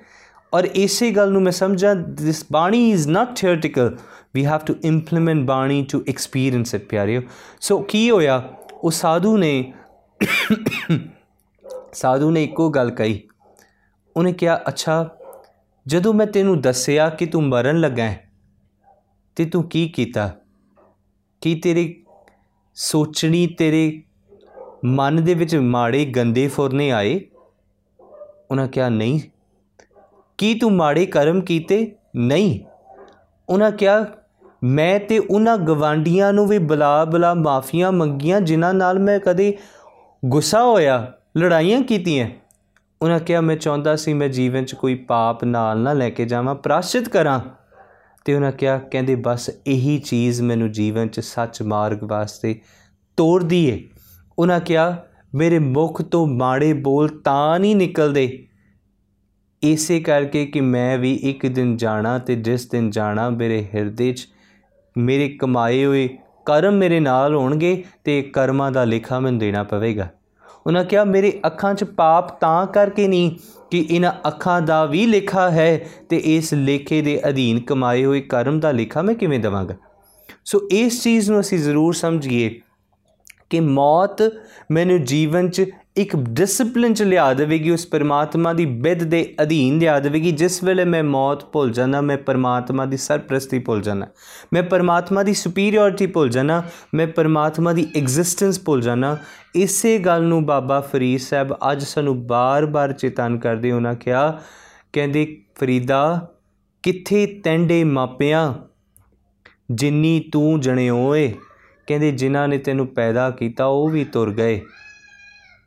ਔਰ ਇਸੇ ਗੱਲ ਨੂੰ ਮੈਂ ਸਮਝਾਂ this bani is not theoretical we have to implement bani to experience it ਪਿਆਰਿਓ। ਸੋ ਕੀ ਹੋਇਆ? ਉਹ ਸਾਧੂ ਨੇ ਸਾਧੂ ਨੇ ਇੱਕੋ ਗੱਲ ਕਹੀ। ਉਹਨੇ ਕਿਹਾ, ਅੱਛਾ, ਜਦੋਂ ਮੈਂ ਤੈਨੂੰ ਦੱਸਿਆ ਕਿ ਤੂੰ ਮਰਨ ਲੱਗਾ ਹੈ ਤੇ ਤੂੰ ਕੀ ਕੀਤਾ? ਕੀ ਤੇਰੇ ਸੋਚਣੀ, ਤੇਰੇ ਮਨ ਦੇ ਵਿੱਚ ਮਾੜੇ ਗੰਦੇ ਫੁਰਨੇ ਆਏ? ਉਹਨਾਂ ਕਿਹਾ, ਨਹੀਂ। ਕੀ ਤੂੰ ਮਾੜੇ ਕਰਮ ਕੀਤੇ? ਨਹੀਂ। ਉਹਨਾਂ ਕਿਹਾ, ਮੈਂ ਤੇ ਉਹਨਾਂ ਗਵਾਂਡੀਆਂ ਨੂੰ ਵੀ ਬਲਾ ਬਲਾ ਮਾਫੀਆਂ ਮੰਗੀਆਂ, ਜਿਨ੍ਹਾਂ ਨਾਲ ਮੈਂ ਕਦੇ ਗੁੱਸਾ ਹੋਇਆ, ਲੜਾਈਆਂ ਕੀਤੀਆਂ। ਉਹਨਾਂ ਕਿਹਾ, ਮੈਂ ਚਾਹੁੰਦਾ ਸੀ ਮੈਂ ਜੀਵਨ 'ਚ ਕੋਈ ਪਾਪ ਨਾਲ ਨਾ ਲੈ ਕੇ ਜਾਵਾਂ, ਪ੍ਰਾਸ਼ਚਿਤ ਕਰਾਂ। ਤੇ ਉਹਨਾਂ ਕਿਹਾ? ਕਹਿੰਦੇ, ਬਸ ਇਹੀ ਚੀਜ਼ ਮੈਨੂੰ ਜੀਵਨ 'ਚ ਸੱਚ ਮਾਰਗ ਵਾਸਤੇ ਤੋੜਦੀ ਏ। ਉਹਨਾਂ ਕਿਹਾ, ਮੇਰੇ ਮੁਖ ਤੋਂ ਮਾੜੇ ਬੋਲ ਤਾਂ ਨਹੀਂ ਨਿਕਲਦੇ। ਇਸੇ ਕਰਕੇ ਕਿ ਮੈਂ ਵੀ ਇੱਕ ਦਿਨ ਜਾਣਾ ਤੇ ਜਿਸ ਦਿਨ ਜਾਣਾ ਮੇਰੇ ਹਿਰਦੇ 'ਚ ਮੇਰੇ ਕਮਾਏ ਹੋਏ ਕਰਮ ਮੇਰੇ ਨਾਲ ਹੋਣਗੇ ਤੇ ਕਰਮਾਂ ਦਾ ਲੇਖਾ ਮੈਨੂੰ ਦੇਣਾ ਪਵੇਗਾ। ਉਹਨਾਂ ਕਿਹਾ, ਮੇਰੇ ਅੱਖਾਂ 'ਚ ਪਾਪ ਤਾਂ ਕਰਕੇ ਨਹੀਂ ਕਿ ਇਹਨਾਂ ਅੱਖਾਂ ਦਾ ਵੀ ਲੇਖਾ ਹੈ ਤੇ ਇਸ ਲੇਖੇ ਦੇ ਅਧੀਨ ਕਮਾਏ ਹੋਏ ਕਰਮ ਦਾ ਲੇਖਾ ਮੈਂ ਕਿਵੇਂ ਦਵਾਂਗਾ? ਸੋ ਇਸ ਚੀਜ਼ ਨੂੰ ਅਸੀਂ ਜ਼ਰੂਰ ਸਮਝੀਏ ਕਿ ਮੌਤ ਮੈਨੂੰ ਜੀਵਨ 'ਚ ਇੱਕ ਡਿਸਪਲਿਨ 'ਚ ਲਿਆ ਦੇਵੇਗੀ, ਉਸ ਪਰਮਾਤਮਾ ਦੀ ਬਿੱਦ ਦੇ ਅਧੀਨ ਲਿਆ ਦੇਵੇਗੀ। ਜਿਸ ਵੇਲੇ ਮੈਂ ਮੌਤ ਭੁੱਲ ਜਾਣਾ ਮੈਂ ਪਰਮਾਤਮਾ ਦੀ ਸਰਪ੍ਰਸਤੀ ਭੁੱਲ ਜਾਣਾ ਮੈਂ ਪਰਮਾਤਮਾ ਦੀ ਸੁਪੀਰੀਅਰਿਟੀ ਭੁੱਲ ਜਾਣਾ ਮੈਂ ਪਰਮਾਤਮਾ ਦੀ ਐਗਜ਼ਿਸਟੈਂਸ ਭੁੱਲ ਜਾਣਾ ਇਸੇ ਗੱਲ ਨੂੰ ਬਾਬਾ ਫਰੀਦ ਸਾਹਿਬ ਅੱਜ ਸਾਨੂੰ ਬਾਰ-ਬਾਰ ਚੇਤਨ ਕਰਦੇ ਉਹਨਾਂ ਕਿਹਾ, ਕਹਿੰਦੇ, ਫਰੀਦਾ, ਕਿੱਥੇ ਤੈਂਡੇ ਮਾਪਿਆਂ ਜਿੰਨੀ ਤੂੰ ਜਣਿਓਏ ਕਹਿੰਦੇ, ਜਿਨ੍ਹਾਂ ਨੇ ਤੈਨੂੰ ਪੈਦਾ ਕੀਤਾ, ਉਹ ਵੀ ਤੁਰ ਗਏ।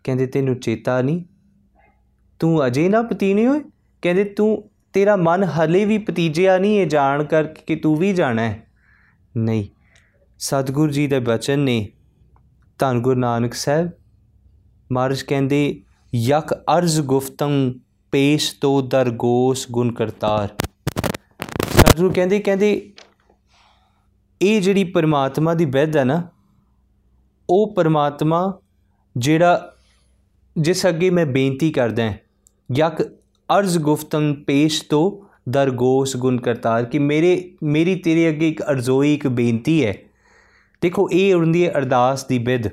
ਕਹਿੰਦੇ, ਤੈਨੂੰ ਚੇਤਾ ਨਹੀਂ? ਤੂੰ ਅਜੇ ਨਾ ਪਤੀਨੇ ਹੋਏ ਕਹਿੰਦੇ, ਤੂੰ, ਤੇਰਾ ਮਨ ਹਲੇ ਵੀ ਪਤੀਜਿਆ ਨਹੀਂ, ਇਹ ਜਾਣ ਕਰ ਕਿ ਤੂੰ ਵੀ ਜਾਣਾ ਹੈ? ਨਹੀਂ, ਸਤਿਗੁਰੂ ਜੀ ਦੇ ਬਚਨ ਨੇ ਧੰਨ ਗੁਰੂ ਨਾਨਕ ਸਾਹਿਬ, ਮਹਾਰਾਜ ਕਹਿੰਦੇ ਯਕ ਅਰਜ਼ ਗੁਫਤੰ, ਪੇਸ਼ ਤੋ ਦਰਗੋਸ ਗੁਣ ਕਰਤਾਰ। ਸਤਿਗੁਰੂ ਕਹਿੰਦੇ ਕਹਿੰਦੇ ਇਹ ਜਿਹੜੀ ਪਰਮਾਤਮਾ ਦੀ ਵਿਧ ਹੈ ਨਾ, ਉਹ ਪਰਮਾਤਮਾ ਜਿਹੜਾ ਜਿਸ ਅੱਗੇ ਮੈਂ ਬੇਨਤੀ ਕਰਦਾ ਹਾਂ, ਯਕ ਅਰਜ਼ ਗੁਫਤਨ ਪੇਸ਼ ਤੋ ਦਰਗੋਸ ਗੁਣ ਕਰਤਾਰ, ਕਿ ਮੇਰੇ, ਮੇਰੀ ਤੇਰੇ ਅੱਗੇ ਇੱਕ ਅਰਜ਼ੋਈ, ਇੱਕ ਬੇਨਤੀ ਹੈ। ਦੇਖੋ, ਇਹ ਹੁੰਦੀ ਹੈ ਅਰਦਾਸ ਦੀ ਬਿਦ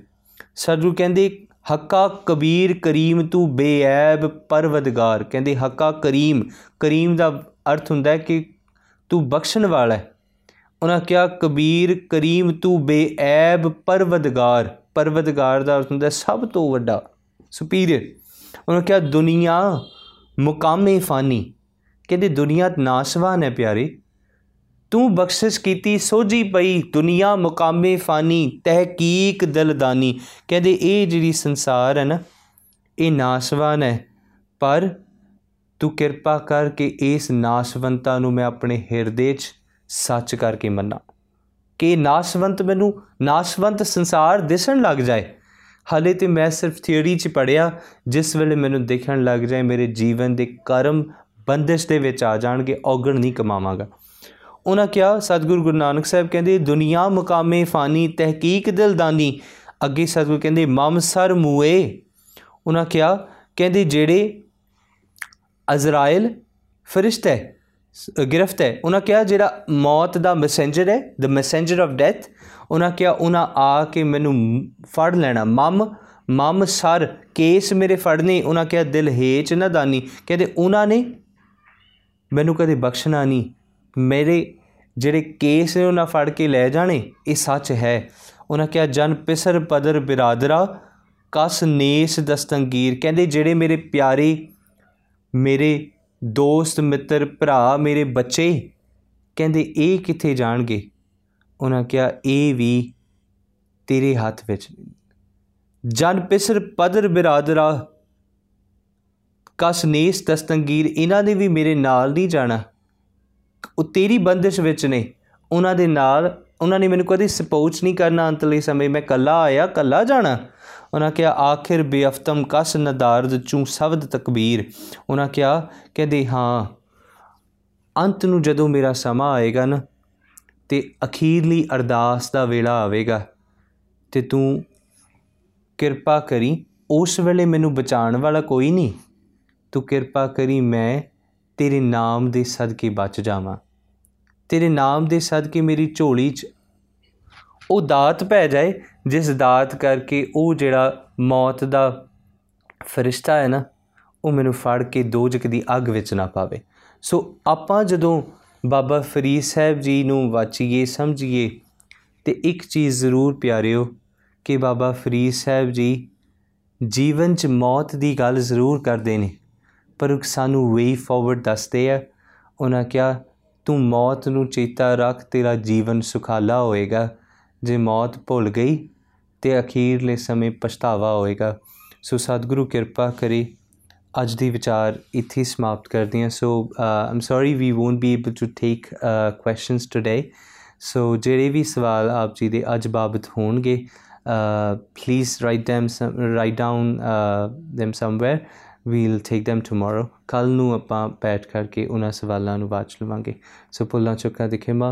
ਸਤਿਗੁਰੂ ਕਹਿੰਦੇ, ਹੱਕਾ ਕਬੀਰ ਕਰੀਮ ਤੂੰ ਬੇਐਬ ਪਰਵਦਗਾਰ। ਕਹਿੰਦੇ, ਹੱਕਾ ਕਰੀਮ ਕਰੀਮ ਦਾ ਅਰਥ ਹੁੰਦਾ ਹੈ ਕਿ ਤੂੰ ਬਖਸ਼ਣ ਵਾਲਾ ਹੈ। ਉਹਨਾਂ ਕਿਹਾ, ਕਬੀਰ ਕਰੀਮ ਤੂੰ ਬੇਐਬ ਪਰਵਦਗਾਰ। ਪਰਵਦਗਾਰ ਦਾ ਅਰਥ ਹੁੰਦਾ ਸਭ ਤੋਂ ਵੱਡਾ ਸੁਪੀਰੀਅਰ ਉਹਨਾਂ ਕਿਹਾ, ਦੁਨੀਆ ਮੁਕਾਮੇ ਫਾਨੀ। ਕਹਿੰਦੇ, ਦੁਨੀਆ ਨਾਸਵਾਨ ਹੈ ਪਿਆਰੇ। ਤੂੰ ਬਖਸ਼ਿਸ਼ ਕੀਤੀ, ਸੋਝੀ ਪਈ। ਦੁਨੀਆ ਮੁਕਾਮੇ ਫਾਨੀ, ਤਹਿਕੀਕ ਦਿਲਦਾਨੀ। ਕਹਿੰਦੇ, ਇਹ ਜਿਹੜੀ ਸੰਸਾਰ ਹੈ ਨਾ, ਇਹ ਨਾਸਵਾਨ ਹੈ। ਪਰ ਤੂੰ ਕਿਰਪਾ ਕਰਕੇ ਇਸ ਨਾਸਵੰਤਾ ਨੂੰ ਮੈਂ ਆਪਣੇ ਹਿਰਦੇ 'ਚ ਸੱਚ ਕਰਕੇ ਮੰਨਾਂ। ਕਿ ਨਾਸਵੰਤ ਮੈਨੂੰ ਨਾਸਵੰਤ ਸੰਸਾਰ ਦਿਸਣ ਲੱਗ ਜਾਏ। ਹਲੇ ਤੇ ਮੈਂ ਸਿਰਫ ਥਿਉਰੀ 'ਚ ਪੜਿਆ ਜਿਸ ਵੇਲੇ ਮੈਨੂੰ ਦੇਖਣ ਲੱਗ ਜਾਏ ਮੇਰੇ ਜੀਵਨ ਦੇ ਕਰਮ ਬੰਦਿਸ਼ ਦੇ ਵਿੱਚ ਆ ਜਾਣਗੇ, ਔਗਣ ਨਹੀਂ ਕਮਾਵਾਂਗਾ। ਉਹਨਾਂ ਕਿਹਾ, ਸਤਿਗੁਰੂ ਗੁਰੂ ਨਾਨਕ ਸਾਹਿਬ ਕਹਿੰਦੇ, ਦੁਨੀਆ ਮੁਕਾਮੇ ਫਾਨੀ ਤਹਿਕੀਕ ਦਿਲਦਾਨੀ ਅੱਗੇ ਸਤਿਗੁਰੂ ਕਹਿੰਦੇ, ਮਮ ਸਰ ਮੂਏ। ਉਹਨਾਂ ਕਿਹਾ, ਕਹਿੰਦੇ, ਜਿਹੜੇ ਅਜ਼ਰਾਇਲ ਫਰਿਸ਼ਤਾ ਹੈ ਗਿਰਫਤ ਹੈ। ਉਹਨਾਂ ਕਿਹਾ, ਜਿਹੜਾ ਮੌਤ ਦਾ ਮੈਸੇਂਜਰ ਹੈ ਦ ਮੈਸੇਂਜਰ ਆਫ ਡੈਥ ਉਹਨਾਂ ਕਿਹਾ, ਉਹਨਾਂ ਆ ਕੇ ਮੈਨੂੰ ਫੜ ਲੈਣਾ। ਮਮ ਮਮ ਸਰ, ਕੇਸ ਮੇਰੇ ਫੜਨੇ। ਉਹਨਾਂ ਕਿਹਾ, ਦਿਲ ਹੇਚ ਨਾ ਦਾਨੀ। ਕਹਿੰਦੇ, ਉਹਨਾਂ ਨੇ ਮੈਨੂੰ ਕਦੇ ਬਖਸ਼ਣਾ ਨਹੀਂ। ਮੇਰੇ ਜਿਹੜੇ ਕੇਸ ਨੇ ਉਹਨਾਂ ਫੜ ਕੇ ਲੈ ਜਾਣੇ, ਇਹ ਸੱਚ ਹੈ। ਉਹਨਾਂ ਕਿਹਾ, ਜਨ ਪਿਸਰ ਪਦਰ ਬਿਰਾਦਰਾ, ਕਸ ਨੇਸ ਦਸਤੰਗੀਰ। ਕਹਿੰਦੇ, ਜਿਹੜੇ ਮੇਰੇ ਪਿਆਰੇ, ਮੇਰੇ ਦੋਸਤ, ਮਿੱਤਰ, ਭਰਾ, ਮੇਰੇ ਬੱਚੇ ਕਹਿੰਦੇ, ਇਹ ਕਿੱਥੇ ਜਾਣਗੇ? ਉਹਨਾਂ ਕਿਹਾ, ਇਹ ਵੀ ਤੇਰੇ ਹੱਥ ਵਿੱਚ। ਜਨ ਪਿਸਰ ਪਦਰ ਬਿਰਾਦਰਾ। ਕਸ ਨੇਸ ਦਸਤੰਗੀਰ, ਇਹਨਾਂ ਨੇ ਵੀ ਮੇਰੇ ਨਾਲ ਨਹੀਂ ਜਾਣਾ। ਉਹ ਤੇਰੀ ਬੰਦਿਸ਼ ਵਿੱਚ ਨੇ। ਉਹਨਾਂ ਦੇ ਨਾਲ, ਉਹਨਾਂ ਨੇ ਮੈਨੂੰ ਕਦੇ ਸਪੋਰਟ ਨਹੀਂ ਕਰਨਾ ਅੰਤਲੇ ਸਮੇਂ। ਮੈਂ ਕੱਲਾ ਆਇਆ ਕੱਲਾ ਜਾਣਾ। ਉਹਨਾਂ ਕਿਹਾ, ਆਖਿਰ ਬੇਅਫਤਮ ਕਸ ਨਦਾਰਦ ਚੂ ਸ਼ਬਦ ਤਕਬੀਰ? ਉਹਨਾਂ ਕਿਹਾ, ਕਹਿੰਦੇ ਹਾਂ, ਅੰਤ ਨੂੰ ਜਦੋਂ ਮੇਰਾ ਸਮਾਂ ਆਏਗਾ ਨਾ, ਤੇ ਅਖੀਰਲੀ ਅਰਦਾਸ ਦਾ ਵੇਲਾ ਆਵੇਗਾ, ਤੇ ਤੂੰ ਕਿਰਪਾ ਕਰੀ, ਉਸ ਵੇਲੇ ਮੈਨੂੰ ਬਚਾਉਣ ਵਾਲਾ ਕੋਈ ਨਹੀਂ। ਤੂੰ ਕਿਰਪਾ ਕਰੀ ਮੈਂ ਤੇਰੇ ਨਾਮ ਦੇ ਸਦਕੇ ਬਚ ਜਾਵਾਂ। ਤੇਰੇ ਨਾਮ ਦੇ ਸਦਕੇ ਮੇਰੀ ਝੋਲੀ 'ਚ ਉਹ ਦਾਤ ਪੈ ਜਾਏ, ਜਿਸ ਦਾਤ ਕਰਕੇ ਉਹ ਜਿਹੜਾ ਮੌਤ ਦਾ ਫਰਿਸ਼ਤਾ ਹੈ ਨਾ, ਉਹ ਮੈਨੂੰ ਫੜ ਕੇ ਦੋਜਕ ਦੀ ਅੱਗ ਵਿੱਚ ਨਾ ਪਾਵੇ। ਸੋ ਆਪਾਂ ਜਦੋਂ ਬਾਬਾ ਫਰੀਦ ਸਾਹਿਬ ਜੀ ਨੂੰ ਵਾਚੀਏ, ਸਮਝੀਏ, ਤੇ ਇੱਕ ਚੀਜ਼ ਜ਼ਰੂਰ ਪਿਆਰਿਓ ਕਿ ਬਾਬਾ ਫਰੀਦ ਸਾਹਿਬ ਜੀ ਜੀਵਨ 'ਚ ਮੌਤ ਦੀ ਗੱਲ ਜ਼ਰੂਰ ਕਰਦੇ ਨੇ, ਪਰ ਸਾਨੂੰ ਵੇ ਫਾਰਵਰਡ ਦੱਸਦੇ ਆ। ਉਹਨਾਂ ਕਿਹਾ, ਤੂੰ ਮੌਤ ਨੂੰ ਚੇਤਾ ਰੱਖ, ਤੇਰਾ ਜੀਵਨ ਸੁਖਾਲਾ ਹੋਏਗਾ। ਜੇ ਮੌਤ ਭੁੱਲ ਗਈ ਤੇ ਅਖੀਰਲੇ ਸਮੇਂ ਪਛਤਾਵਾ ਹੋਏਗਾ। ਸੋ ਸਤਿਗੁਰੂ ਕਿਰਪਾ ਕਰੇ, ਅੱਜ ਦੀ ਵਿਚਾਰ ਇੱਥੇ ਸਮਾਪਤ ਕਰਦੇ ਹਾਂ। So am sorry we won't be able to take questions today so, ਜਿਹੜੇ ਵੀ ਸਵਾਲ ਆਪ ਜੀ ਦੇ ਅੱਜ ਬਾਬਤ ਹੋਣਗੇ please write them write down them somewhere. We'll take them tomorrow ਕੱਲ ਨੂੰ ਆਪਾਂ ਬੈਠ ਕਰਕੇ ਉਹਨਾਂ ਸਵਾਲਾਂ ਨੂੰ ਵਾਚ ਲਵਾਂਗੇ। ਸੋ ਪੁੱਲਾਂ ਚੁੱਕਾ ਦਿਖੇਮਾ